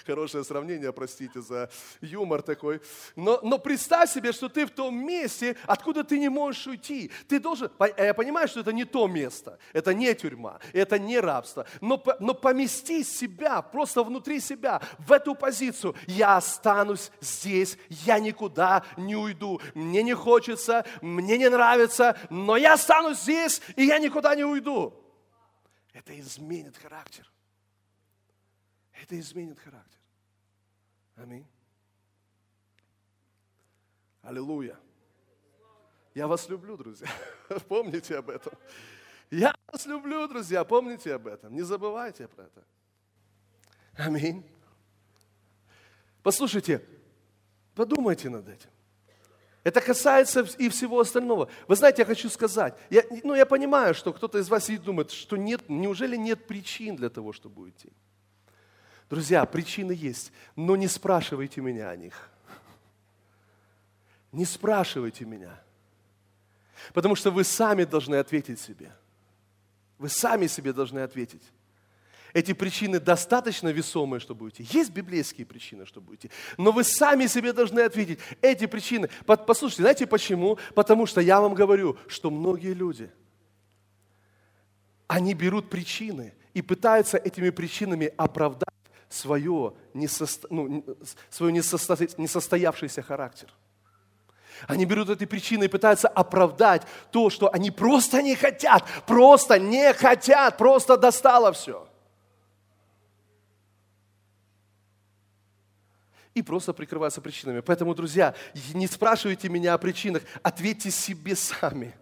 Хорошее сравнение, простите за юмор такой. Но, но представь себе, что ты в том месте, откуда ты не можешь уйти. Ты должен, я понимаю, что это не то место, это не тюрьма, это не рабство, но, но помести себя просто внутри себя в эту позицию. Я останусь здесь, я никуда не уйду. Мне не хочется, мне не нравится, но я останусь здесь, и я никуда не уйду. Это изменит характер. Это изменит характер. Аминь. Аллилуйя. Я вас люблю, друзья. [LAUGHS] Помните об этом. Я вас люблю, друзья. Помните об этом. Не забывайте про это. Аминь. Послушайте, подумайте над этим. Это касается и всего остального. Вы знаете, я хочу сказать, я, ну, я понимаю, что кто-то из вас и думает, что нет, неужели нет причин для того, чтобы уйти? Друзья, причины есть, но не спрашивайте меня о них. Не спрашивайте меня. Потому что вы сами должны ответить себе. Вы сами себе должны ответить. Эти причины достаточно весомые, чтобы уйти. Есть библейские причины, чтобы уйти. Но вы сами себе должны ответить, эти причины. Послушайте, знаете почему? Потому что я вам говорю, что многие люди, они берут причины и пытаются этими причинами оправдать свое, несосто... ну, свой несосто... несостоявшийся характер. Они берут эти причины и пытаются оправдать то, что они просто не хотят, просто не хотят, просто достало все. И просто прикрываются причинами. Поэтому, друзья, не спрашивайте меня о причинах, ответьте себе сами.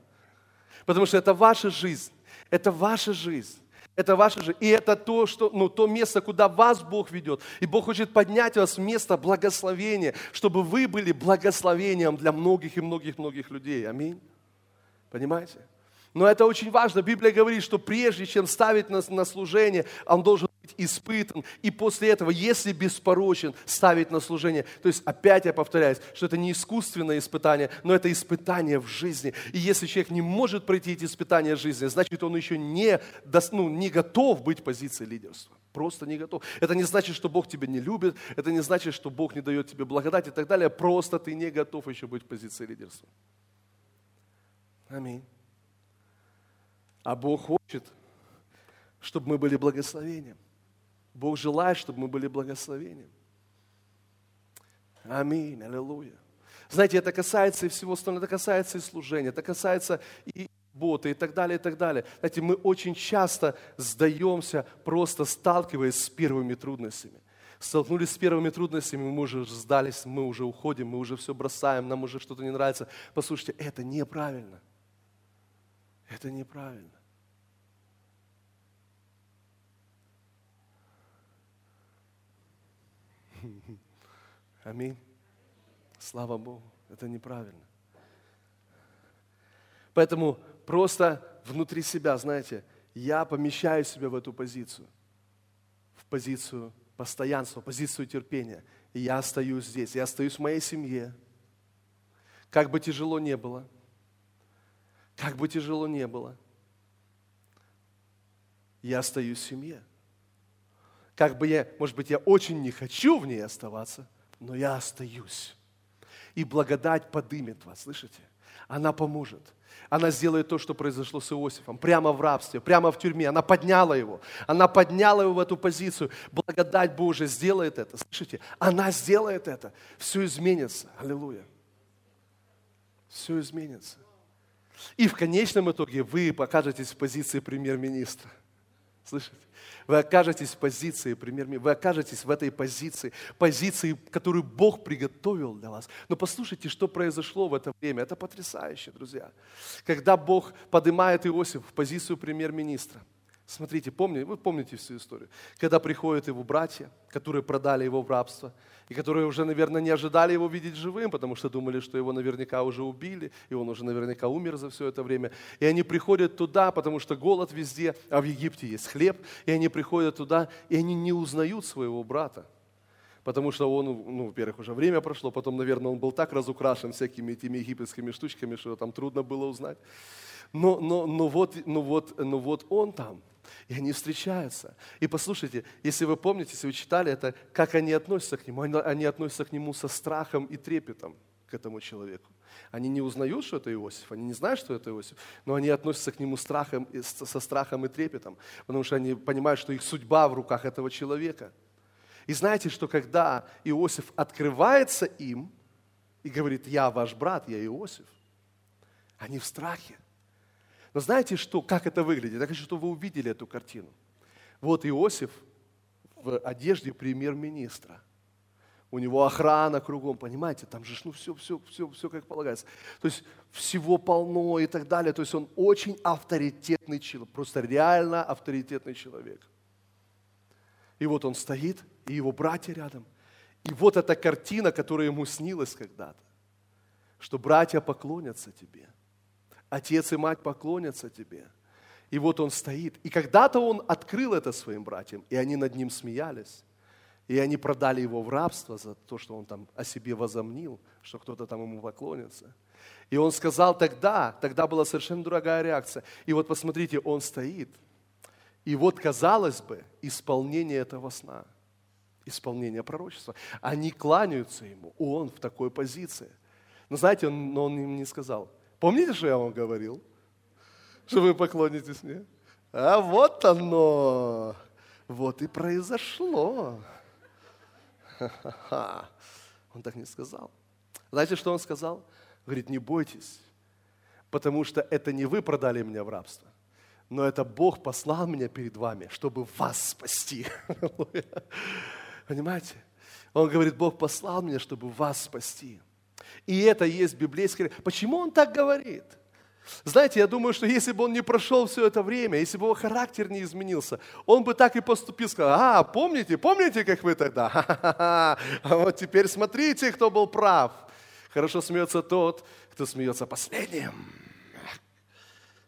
Потому что это ваша жизнь. Это ваша жизнь. Это ваше же. И это то, что, ну, то место, куда вас Бог ведет. И Бог хочет поднять вас в место благословения, чтобы вы были благословением для многих и многих-многих людей. Аминь. Понимаете? Но это очень важно. Библия говорит, что прежде чем ставить нас на служение, он должен испытан. И после этого, если беспорочен, ставить на служение. То есть, опять я повторяюсь, что это не искусственное испытание, но это испытание в жизни. И если человек не может пройти эти испытания жизни, значит, он еще не, ну, не готов быть в позиции лидерства. Просто не готов. Это не значит, что Бог тебя не любит, это не значит, что Бог не дает тебе благодать и так далее. Просто ты не готов еще быть в позиции лидерства. Аминь. А Бог хочет, чтобы мы были благословением. Бог желает, чтобы мы были благословением. Аминь, аллилуйя. Знаете, это касается и всего остального, это касается и служения, это касается и боты и так далее, и так далее. Знаете, мы очень часто сдаемся, просто сталкиваясь с первыми трудностями. Столкнулись с первыми трудностями, мы уже сдались, мы уже уходим, мы уже все бросаем, нам уже что-то не нравится. Послушайте, это неправильно. Это неправильно. [LAUGHS] Аминь. Слава Богу, это неправильно. Поэтому просто внутри себя, знаете, я помещаю себя в эту позицию, в позицию постоянства, в позицию терпения. И я остаюсь здесь, я остаюсь в моей семье. Как бы тяжело не было – как бы тяжело не было, я остаюсь в семье. Как бы я, может быть, я очень не хочу в ней оставаться, но я остаюсь. И благодать подымет вас, слышите? Она поможет. Она сделает то, что произошло с Иосифом, прямо в рабстве, прямо в тюрьме. Она подняла его. Она подняла его в эту позицию. Благодать Божия сделает это. Слышите? Она сделает это. Все изменится. Аллилуйя. Все изменится. И в конечном итоге вы покажетесь в позиции премьер-министра. Слышите? Вы окажетесь в позиции премьер вы окажетесь в этой позиции, позиции, которую Бог приготовил для вас. Но послушайте, что произошло в это время. Это потрясающе, друзья. Когда Бог поднимает Иосиф в позицию премьер-министра – Смотрите, помните, вы помните всю историю. Когда приходят его братья, которые продали его в рабство, и которые уже, наверное, не ожидали его видеть живым, потому что думали, что его наверняка уже убили, и он уже наверняка умер за все это время. И они приходят туда, потому что голод везде, а в Египте есть хлеб, и они приходят туда, и они не узнают своего брата. Потому что он, ну, во-первых, уже время прошло, потом, наверное, он был так разукрашен всякими этими египетскими штучками, что там трудно было узнать. Но, но, но, вот, но, вот, но вот он там – и они встречаются. И послушайте, если вы помните, если вы читали это, как они относятся к нему, они относятся к нему со страхом и трепетом к этому человеку. Они не узнают, что это Иосиф, они не знают, что это Иосиф, но они относятся к нему страхом, со страхом и трепетом, потому что они понимают, что их судьба в руках этого человека. И знаете, что когда Иосиф открывается им и говорит, я ваш брат, я Иосиф, они в страхе. Но знаете, что, как это выглядит? Я хочу, чтобы вы увидели эту картину. Вот Иосиф в одежде премьер-министра. У него охрана кругом, понимаете, там же ну, все, все, все, все как полагается. То есть всего полно и так далее. То есть он очень авторитетный человек, просто реально авторитетный человек. И вот он стоит, и его братья рядом. И вот эта картина, которая ему снилась когда-то, что братья поклонятся тебе – отец и мать поклонятся тебе. И вот он стоит. И когда-то он открыл это своим братьям, и они над ним смеялись. И они продали его в рабство за то, что он там о себе возомнил, что кто-то там ему поклонится. И он сказал тогда, тогда была совершенно другая реакция. И вот посмотрите, он стоит, И вот, казалось бы, исполнение этого сна, исполнение пророчества, они кланяются ему, он в такой позиции. Но знаете, он, но он им не сказал. Помните, что я вам говорил? Что вы поклонитесь мне? А вот оно, вот и произошло. Он так не сказал. Знаете, что он сказал? Говорит, не бойтесь, потому что это не вы продали меня в рабство, но это Бог послал меня перед вами, чтобы вас спасти. Понимаете? Он говорит, Бог послал меня, чтобы вас спасти. И это есть библейское. Почему он так говорит? Знаете, я думаю, что если бы он не прошел все это время, если бы его характер не изменился, он бы так и поступил, сказал, а, помните, помните, как вы тогда? А вот теперь смотрите, кто был прав. Хорошо смеется тот, кто смеется последним.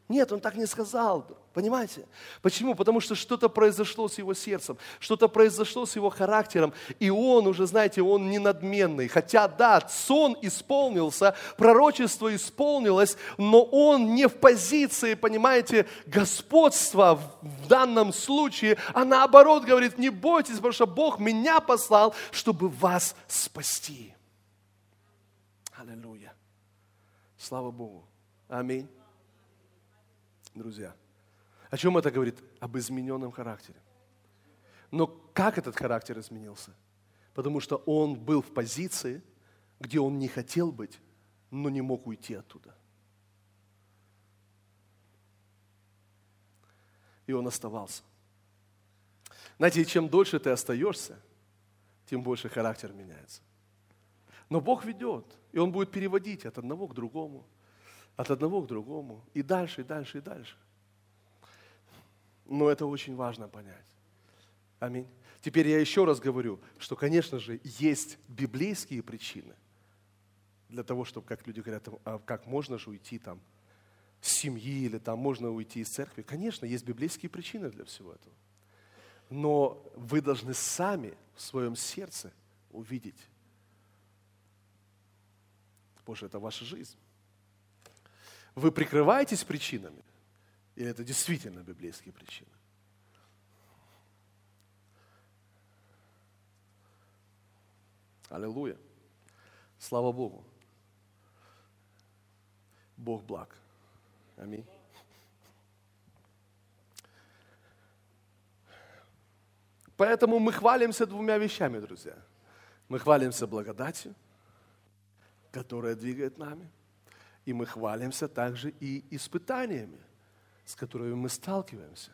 Нет, он так не сказал. Понимаете? Почему? Потому что что-то произошло с его сердцем, что-то произошло с его характером, и он уже, знаете, он не надменный. Хотя, да, сон исполнился, пророчество исполнилось, но он не в позиции, понимаете, господства в данном случае, а наоборот говорит, не бойтесь, потому что Бог меня послал, чтобы вас спасти. Аллилуйя. Слава Богу. Аминь друзья. О чем это говорит? Об измененном характере. Но как этот характер изменился? Потому что он был в позиции, где он не хотел быть, но не мог уйти оттуда. И он оставался. Знаете, чем дольше ты остаешься, тем больше характер меняется. Но Бог ведет, и Он будет переводить от одного к другому – от одного к другому, и дальше, и дальше, и дальше. Но это очень важно понять. Аминь. Теперь я еще раз говорю, что, конечно же, есть библейские причины для того, чтобы, как люди говорят, а как можно же уйти там с семьи или там можно уйти из церкви. Конечно, есть библейские причины для всего этого. Но вы должны сами в своем сердце увидеть, Боже, это ваша жизнь. Вы прикрываетесь причинами? Или это действительно библейские причины? Аллилуйя. Слава Богу. Бог благ. Аминь. Поэтому мы хвалимся двумя вещами, друзья. Мы хвалимся благодатью, которая двигает нами – и мы хвалимся также и испытаниями, с которыми мы сталкиваемся.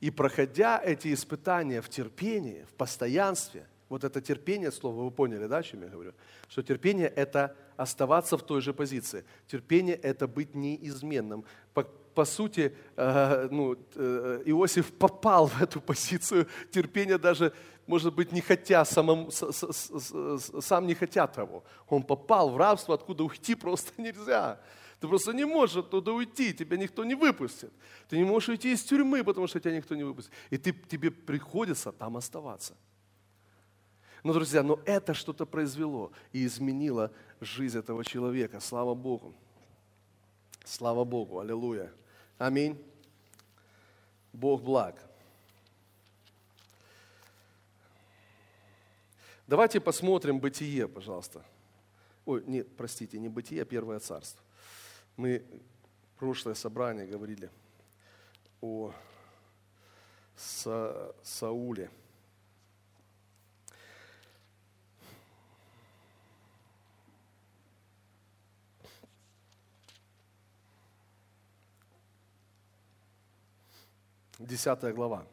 И проходя эти испытания в терпении, в постоянстве, вот это терпение, слово, вы поняли, да, о чем я говорю? Что терпение – это оставаться в той же позиции. Терпение – это быть неизменным. По, по сути, э, ну, э, Иосиф попал в эту позицию терпения даже может быть, не хотя, самому, сам не хотя того. Он попал в рабство, откуда уйти просто [LAUGHS] нельзя. Ты просто не можешь оттуда уйти, тебя никто не выпустит. Ты не можешь уйти из тюрьмы, потому что тебя никто не выпустит. И ты, тебе приходится там оставаться. Но, друзья, но это что-то произвело и изменило жизнь этого человека. Слава Богу. Слава Богу. Аллилуйя. Аминь. Бог благ. Давайте посмотрим Бытие, пожалуйста. Ой, нет, простите, не Бытие, а Первое Царство. Мы прошлое собрание говорили о Са Сауле. Десятая глава.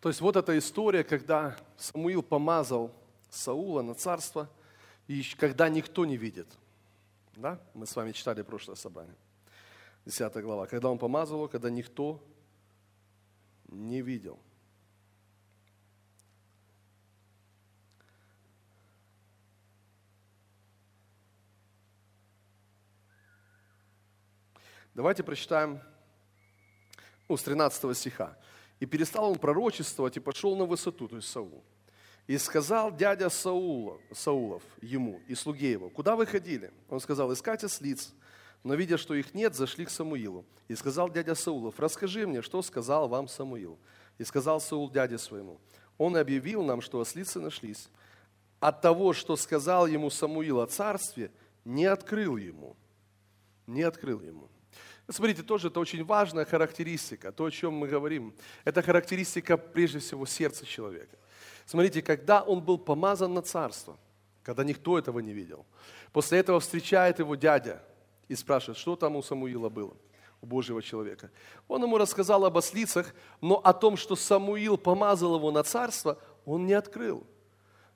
То есть вот эта история, когда Самуил помазал Саула на царство, и когда никто не видит. Да? Мы с вами читали прошлое собрание. Десятая глава. Когда он помазал его, когда никто не видел. Давайте прочитаем ну, с 13 стиха. И перестал он пророчествовать и пошел на высоту, то есть Саул. И сказал дядя Саула, Саулов ему и слуге его, куда вы ходили? Он сказал, искать ослиц. Но видя, что их нет, зашли к Самуилу. И сказал дядя Саулов, расскажи мне, что сказал вам Самуил. И сказал Саул дяде своему, он объявил нам, что ослицы нашлись. От того, что сказал ему Самуил о царстве, не открыл ему. Не открыл ему. Смотрите, тоже это очень важная характеристика, то, о чем мы говорим. Это характеристика, прежде всего, сердца человека. Смотрите, когда он был помазан на царство, когда никто этого не видел, после этого встречает его дядя и спрашивает, что там у Самуила было, у Божьего человека. Он ему рассказал об ослицах, но о том, что Самуил помазал его на царство, он не открыл.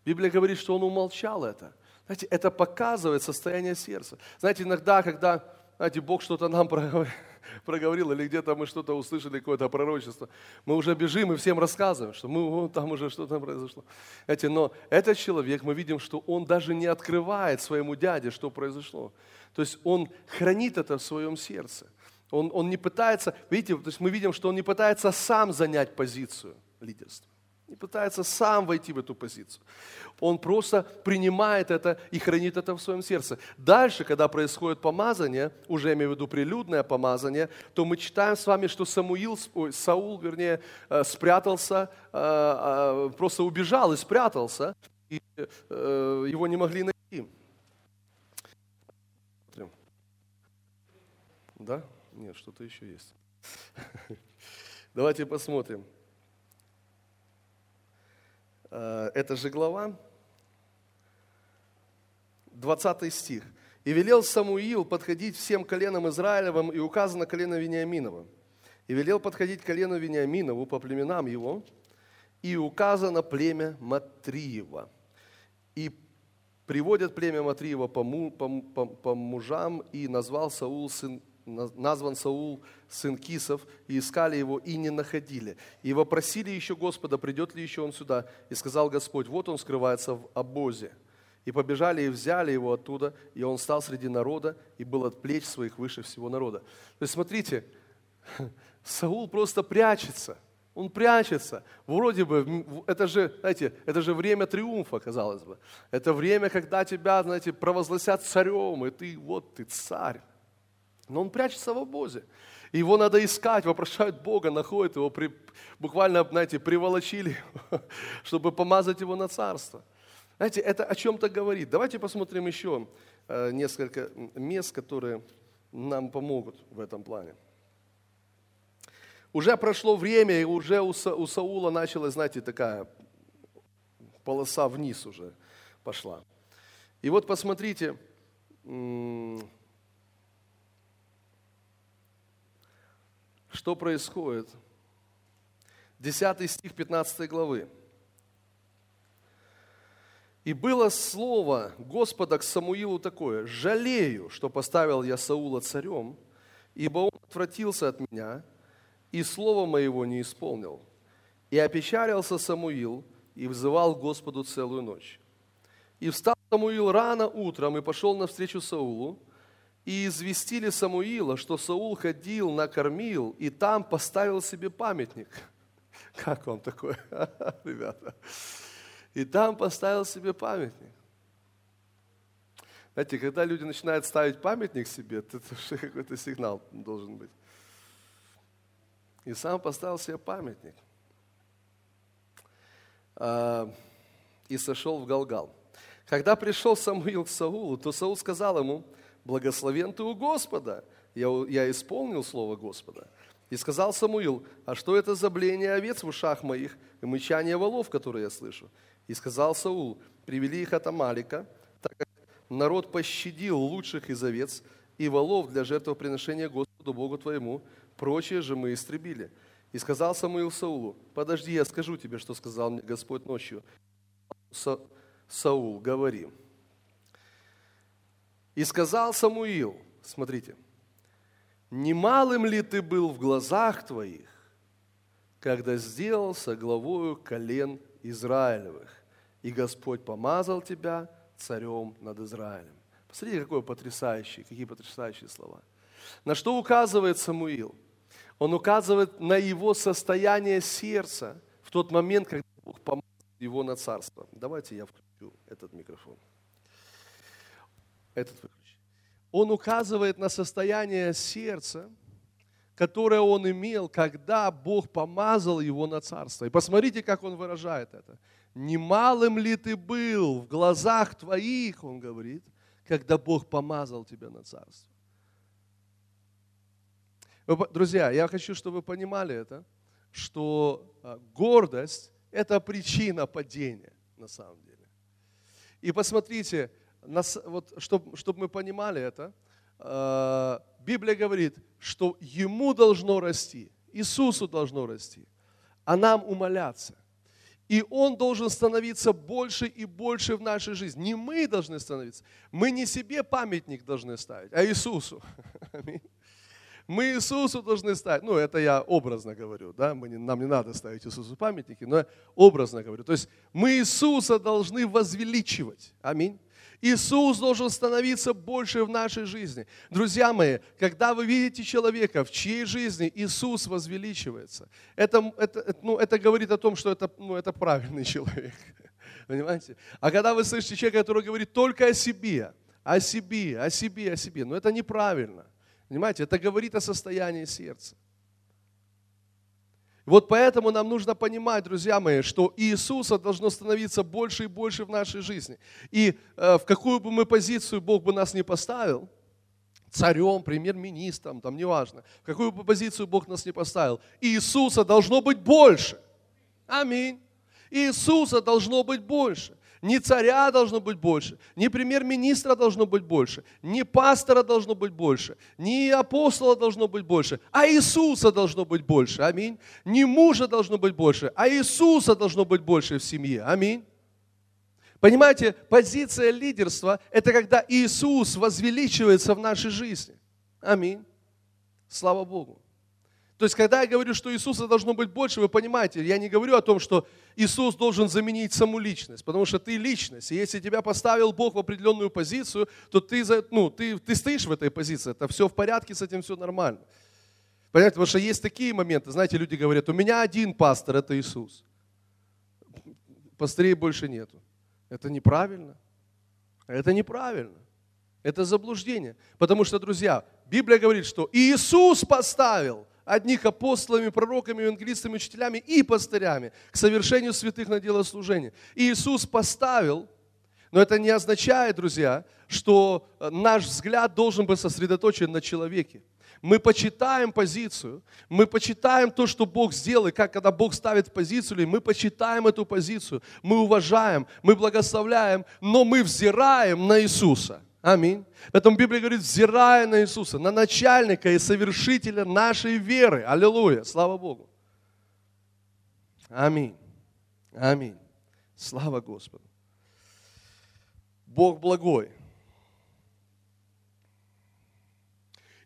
Библия говорит, что он умолчал это. Знаете, это показывает состояние сердца. Знаете, иногда, когда знаете, Бог что-то нам [LAUGHS] проговорил, или где-то мы что-то услышали, какое-то пророчество, мы уже бежим и всем рассказываем, что мы, вот, там уже что-то произошло. Знаете, но этот человек, мы видим, что он даже не открывает своему дяде, что произошло. То есть он хранит это в своем сердце. Он, он не пытается, видите, то есть мы видим, что он не пытается сам занять позицию лидерства не пытается сам войти в эту позицию. Он просто принимает это и хранит это в своем сердце. Дальше, когда происходит помазание, уже я имею в виду прилюдное помазание, то мы читаем с вами, что Самуил, ой, Саул, вернее, э, спрятался, э, э, просто убежал и спрятался, и его не могли найти. Да? Нет, что-то еще есть. [LAUGHS] Давайте посмотрим. Э, эта же глава, 20 стих. «И велел Самуил подходить всем коленам Израилевым, и указано колено Вениаминовым. И велел подходить колену Вениаминову по племенам его, и указано племя Матриева. И приводят племя Матриева по, му, по, по, по мужам, и назвал Саул сын назван Саул, сын Кисов, и искали его, и не находили. И вопросили еще Господа, придет ли еще он сюда. И сказал Господь, вот он скрывается в обозе. И побежали и взяли его оттуда, и он стал среди народа, и был от плеч своих выше всего народа. То есть смотрите, [LAUGHS] Саул просто прячется. Он прячется. Вроде бы, это же, знаете, это же время триумфа, казалось бы. Это время, когда тебя, знаете, провозгласят царем, и ты, вот ты царь. Но он прячется в обозе. Его надо искать, вопрошают Бога, находят его, при, буквально, знаете, приволочили, [LAUGHS] чтобы помазать его на царство. Знаете, это о чем-то говорит. Давайте посмотрим еще э, несколько мест, которые нам помогут в этом плане. Уже прошло время, и уже у, Са, у Саула началась, знаете, такая полоса вниз уже пошла. И вот посмотрите, что происходит. 10 стих 15 главы. «И было слово Господа к Самуилу такое, «Жалею, что поставил я Саула царем, ибо он отвратился от меня, и слова моего не исполнил. И опечалился Самуил, и взывал Господу целую ночь. И встал Самуил рано утром и пошел навстречу Саулу, и известили Самуила, что Саул ходил, накормил, и там поставил себе памятник. [LAUGHS] Как вам такое, [LAUGHS] ребята? И там поставил себе памятник. Знаете, когда люди начинают ставить памятник себе, это [LAUGHS] уже какой-то сигнал должен быть. И сам поставил себе памятник. А, и сошел в Галгал. Когда пришел Самуил к Саулу, то Саул сказал ему, благословен ты у Господа. Я, я исполнил слово Господа. И сказал Самуил, а что это за бление овец в ушах моих и мычание волов, которые я слышу? И сказал Саул, привели их от Амалика, так как народ пощадил лучших из овец и волов для жертвоприношения Господу Богу твоему, прочие же мы истребили. И сказал Самуил Саулу, подожди, я скажу тебе, что сказал мне Господь ночью. Са- Саул, говори. И сказал Самуил, смотрите, немалым ли ты был в глазах твоих, когда сделался главою колен Израилевых, и Господь помазал тебя царем над Израилем. Посмотрите, какое потрясающее, какие потрясающие слова. На что указывает Самуил? Он указывает на его состояние сердца в тот момент, когда Бог помазал его на царство. Давайте я включу этот микрофон. Этот выключи. Он указывает на состояние сердца, которое он имел, когда Бог помазал его на царство. И посмотрите, как он выражает это. Немалым ли ты был в глазах твоих, он говорит, когда Бог помазал тебя на царство. Друзья, я хочу, чтобы вы понимали это, что а, гордость – это причина падения на самом деле. И посмотрите, вот, чтобы, чтобы мы понимали это, а, Библия говорит, что Ему должно расти, Иисусу должно расти, а нам умоляться. И Он должен становиться больше и больше в нашей жизни. Не мы должны становиться. Мы не себе памятник должны ставить, а Иисусу. [LAUGHS] Мы Иисусу должны ставить. Ну, это я образно говорю, да, мы не, нам не надо ставить Иисусу памятники, но я образно говорю. То есть мы Иисуса должны возвеличивать. Аминь. Иисус должен становиться больше в нашей жизни. Друзья мои, когда вы видите человека, в чьей жизни Иисус возвеличивается, это, это, ну, это говорит о том, что это, ну, это правильный [LAUGHS] человек. Понимаете? А когда вы слышите человека, который говорит только о себе, о себе, о себе, о себе, ну это неправильно. Понимаете, это говорит о состоянии сердца. Вот поэтому нам нужно понимать, друзья мои, что Иисуса должно становиться больше и больше в нашей жизни. И э, в какую бы мы позицию Бог бы нас не поставил, царем, премьер-министром, там неважно, в какую бы позицию Бог нас не поставил, Иисуса должно быть больше. Аминь. Иисуса должно быть больше. Ни царя должно быть больше, ни премьер-министра должно быть больше, ни пастора должно быть больше, ни апостола должно быть больше, а Иисуса должно быть больше. Аминь. Ни мужа должно быть больше, а Иисуса должно быть больше в семье. Аминь. Понимаете, позиция лидерства – это когда Иисус возвеличивается в нашей жизни. Аминь. Слава Богу. То есть, когда я говорю, что Иисуса должно быть больше, вы понимаете, я не говорю о том, что Иисус должен заменить саму личность, потому что ты личность. И если тебя поставил Бог в определенную позицию, то ты, ну, ты, ты стоишь в этой позиции, это все в порядке, с этим все нормально. Понятно, потому что есть такие моменты, знаете, люди говорят, у меня один пастор, это Иисус. Пастырей больше нету. Это неправильно. Это неправильно. Это заблуждение. Потому что, друзья, Библия говорит, что Иисус поставил одних апостолами, пророками, евангелистами, учителями и пастырями к совершению святых на дело служения. И Иисус поставил, но это не означает, друзья, что э, наш взгляд должен быть сосредоточен на человеке. Мы почитаем позицию, мы почитаем то, что Бог сделал, и как когда Бог ставит позицию, мы почитаем эту позицию, мы уважаем, мы благословляем, но мы взираем на Иисуса – Аминь. Поэтому Библия говорит, взирая на Иисуса, на начальника и совершителя нашей веры. Аллилуйя, слава Богу. Аминь. Аминь. Слава Господу. Бог благой.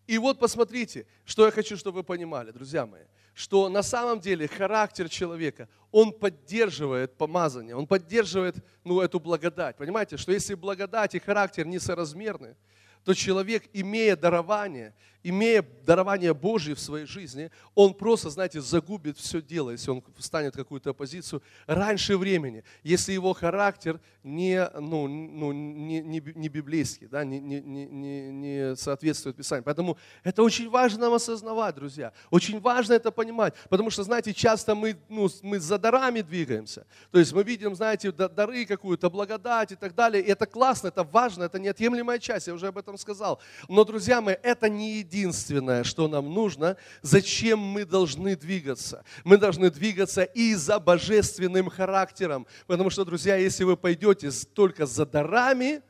И вот посмотрите, что я хочу, чтобы вы понимали, друзья мои что на самом деле характер человека, он поддерживает помазание, он поддерживает ну, эту благодать. Понимаете, что если благодать и характер несоразмерны, то человек, имея дарование, имея дарование Божье в своей жизни, он просто, знаете, загубит все дело, если он встанет в какую-то позицию раньше времени, если его характер не, ну, ну, не, не, не библейский, да, не, не, не, не соответствует Писанию. Поэтому это очень важно нам осознавать, друзья. Очень важно это понимать, потому что, знаете, часто мы, ну, мы за дарами двигаемся. То есть мы видим, знаете, дары какую-то, благодать и так далее. И это классно, это важно, это неотъемлемая часть, я уже об этом сказал. Но, друзья мои, это не единственное единственное, что нам нужно, зачем мы должны двигаться. Мы должны двигаться и за божественным характером. Потому что, друзья, если вы пойдете только за дарами,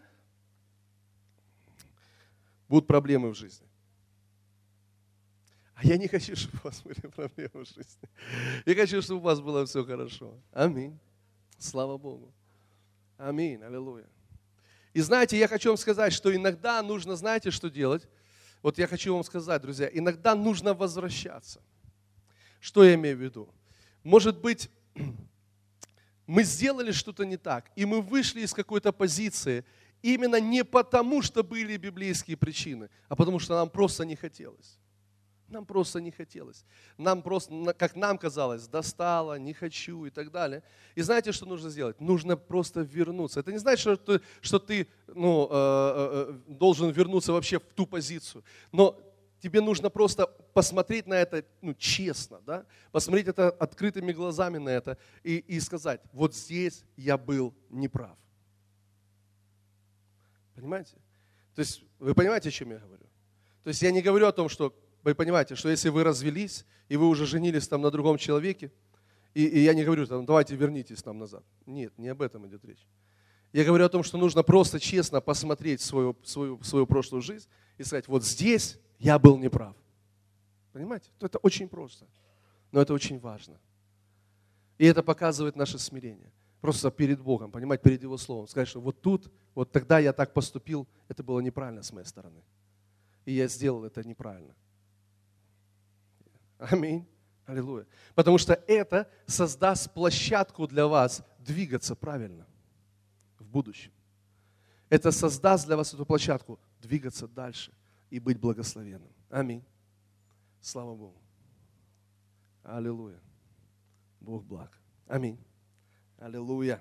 будут проблемы в жизни. А я не хочу, [LAUGHS] чтобы у вас были проблемы в жизни. Я хочу, чтобы у вас было все хорошо. Аминь. Слава Богу. Аминь. Аллилуйя. И знаете, я хочу вам сказать, что иногда нужно, знаете, что делать? Вот я хочу вам сказать, друзья, иногда нужно возвращаться. Что я имею в виду? Может быть, [CLEARS THROAT] мы сделали что-то не так, и мы вышли из какой-то позиции именно не потому, что были библейские причины, а потому что нам просто не хотелось. Нам просто не хотелось. Нам просто, как нам казалось, достало, не хочу и так далее. И знаете, что нужно сделать? Нужно просто вернуться. Это не значит, что ты, что ты ну, э, э, э, должен вернуться вообще в ту позицию. Но тебе нужно просто посмотреть на это ну, честно, да? посмотреть это открытыми глазами на это и, и сказать, вот здесь я был неправ. Понимаете? То есть вы понимаете, о чем я говорю? То есть я не говорю о том, что вы понимаете, что если вы развелись, и вы уже женились там на другом человеке, и, и я не говорю, там, давайте вернитесь нам назад. Нет, не об этом идет речь. Я говорю о том, что нужно просто честно посмотреть свою, свою, свою прошлую жизнь и сказать, вот здесь я был неправ. Понимаете? То это очень просто, но это очень важно. И это показывает наше смирение. Просто перед Богом, понимать, перед Его Словом. Сказать, что вот тут, вот тогда я так поступил, это было неправильно с моей стороны. И я сделал это неправильно. Аминь. Аллилуйя. Потому что это создаст площадку для вас двигаться правильно в будущем. Это создаст для вас эту площадку двигаться дальше и быть благословенным. Аминь. Слава Богу. Аллилуйя. Бог благ. Аминь. Аллилуйя.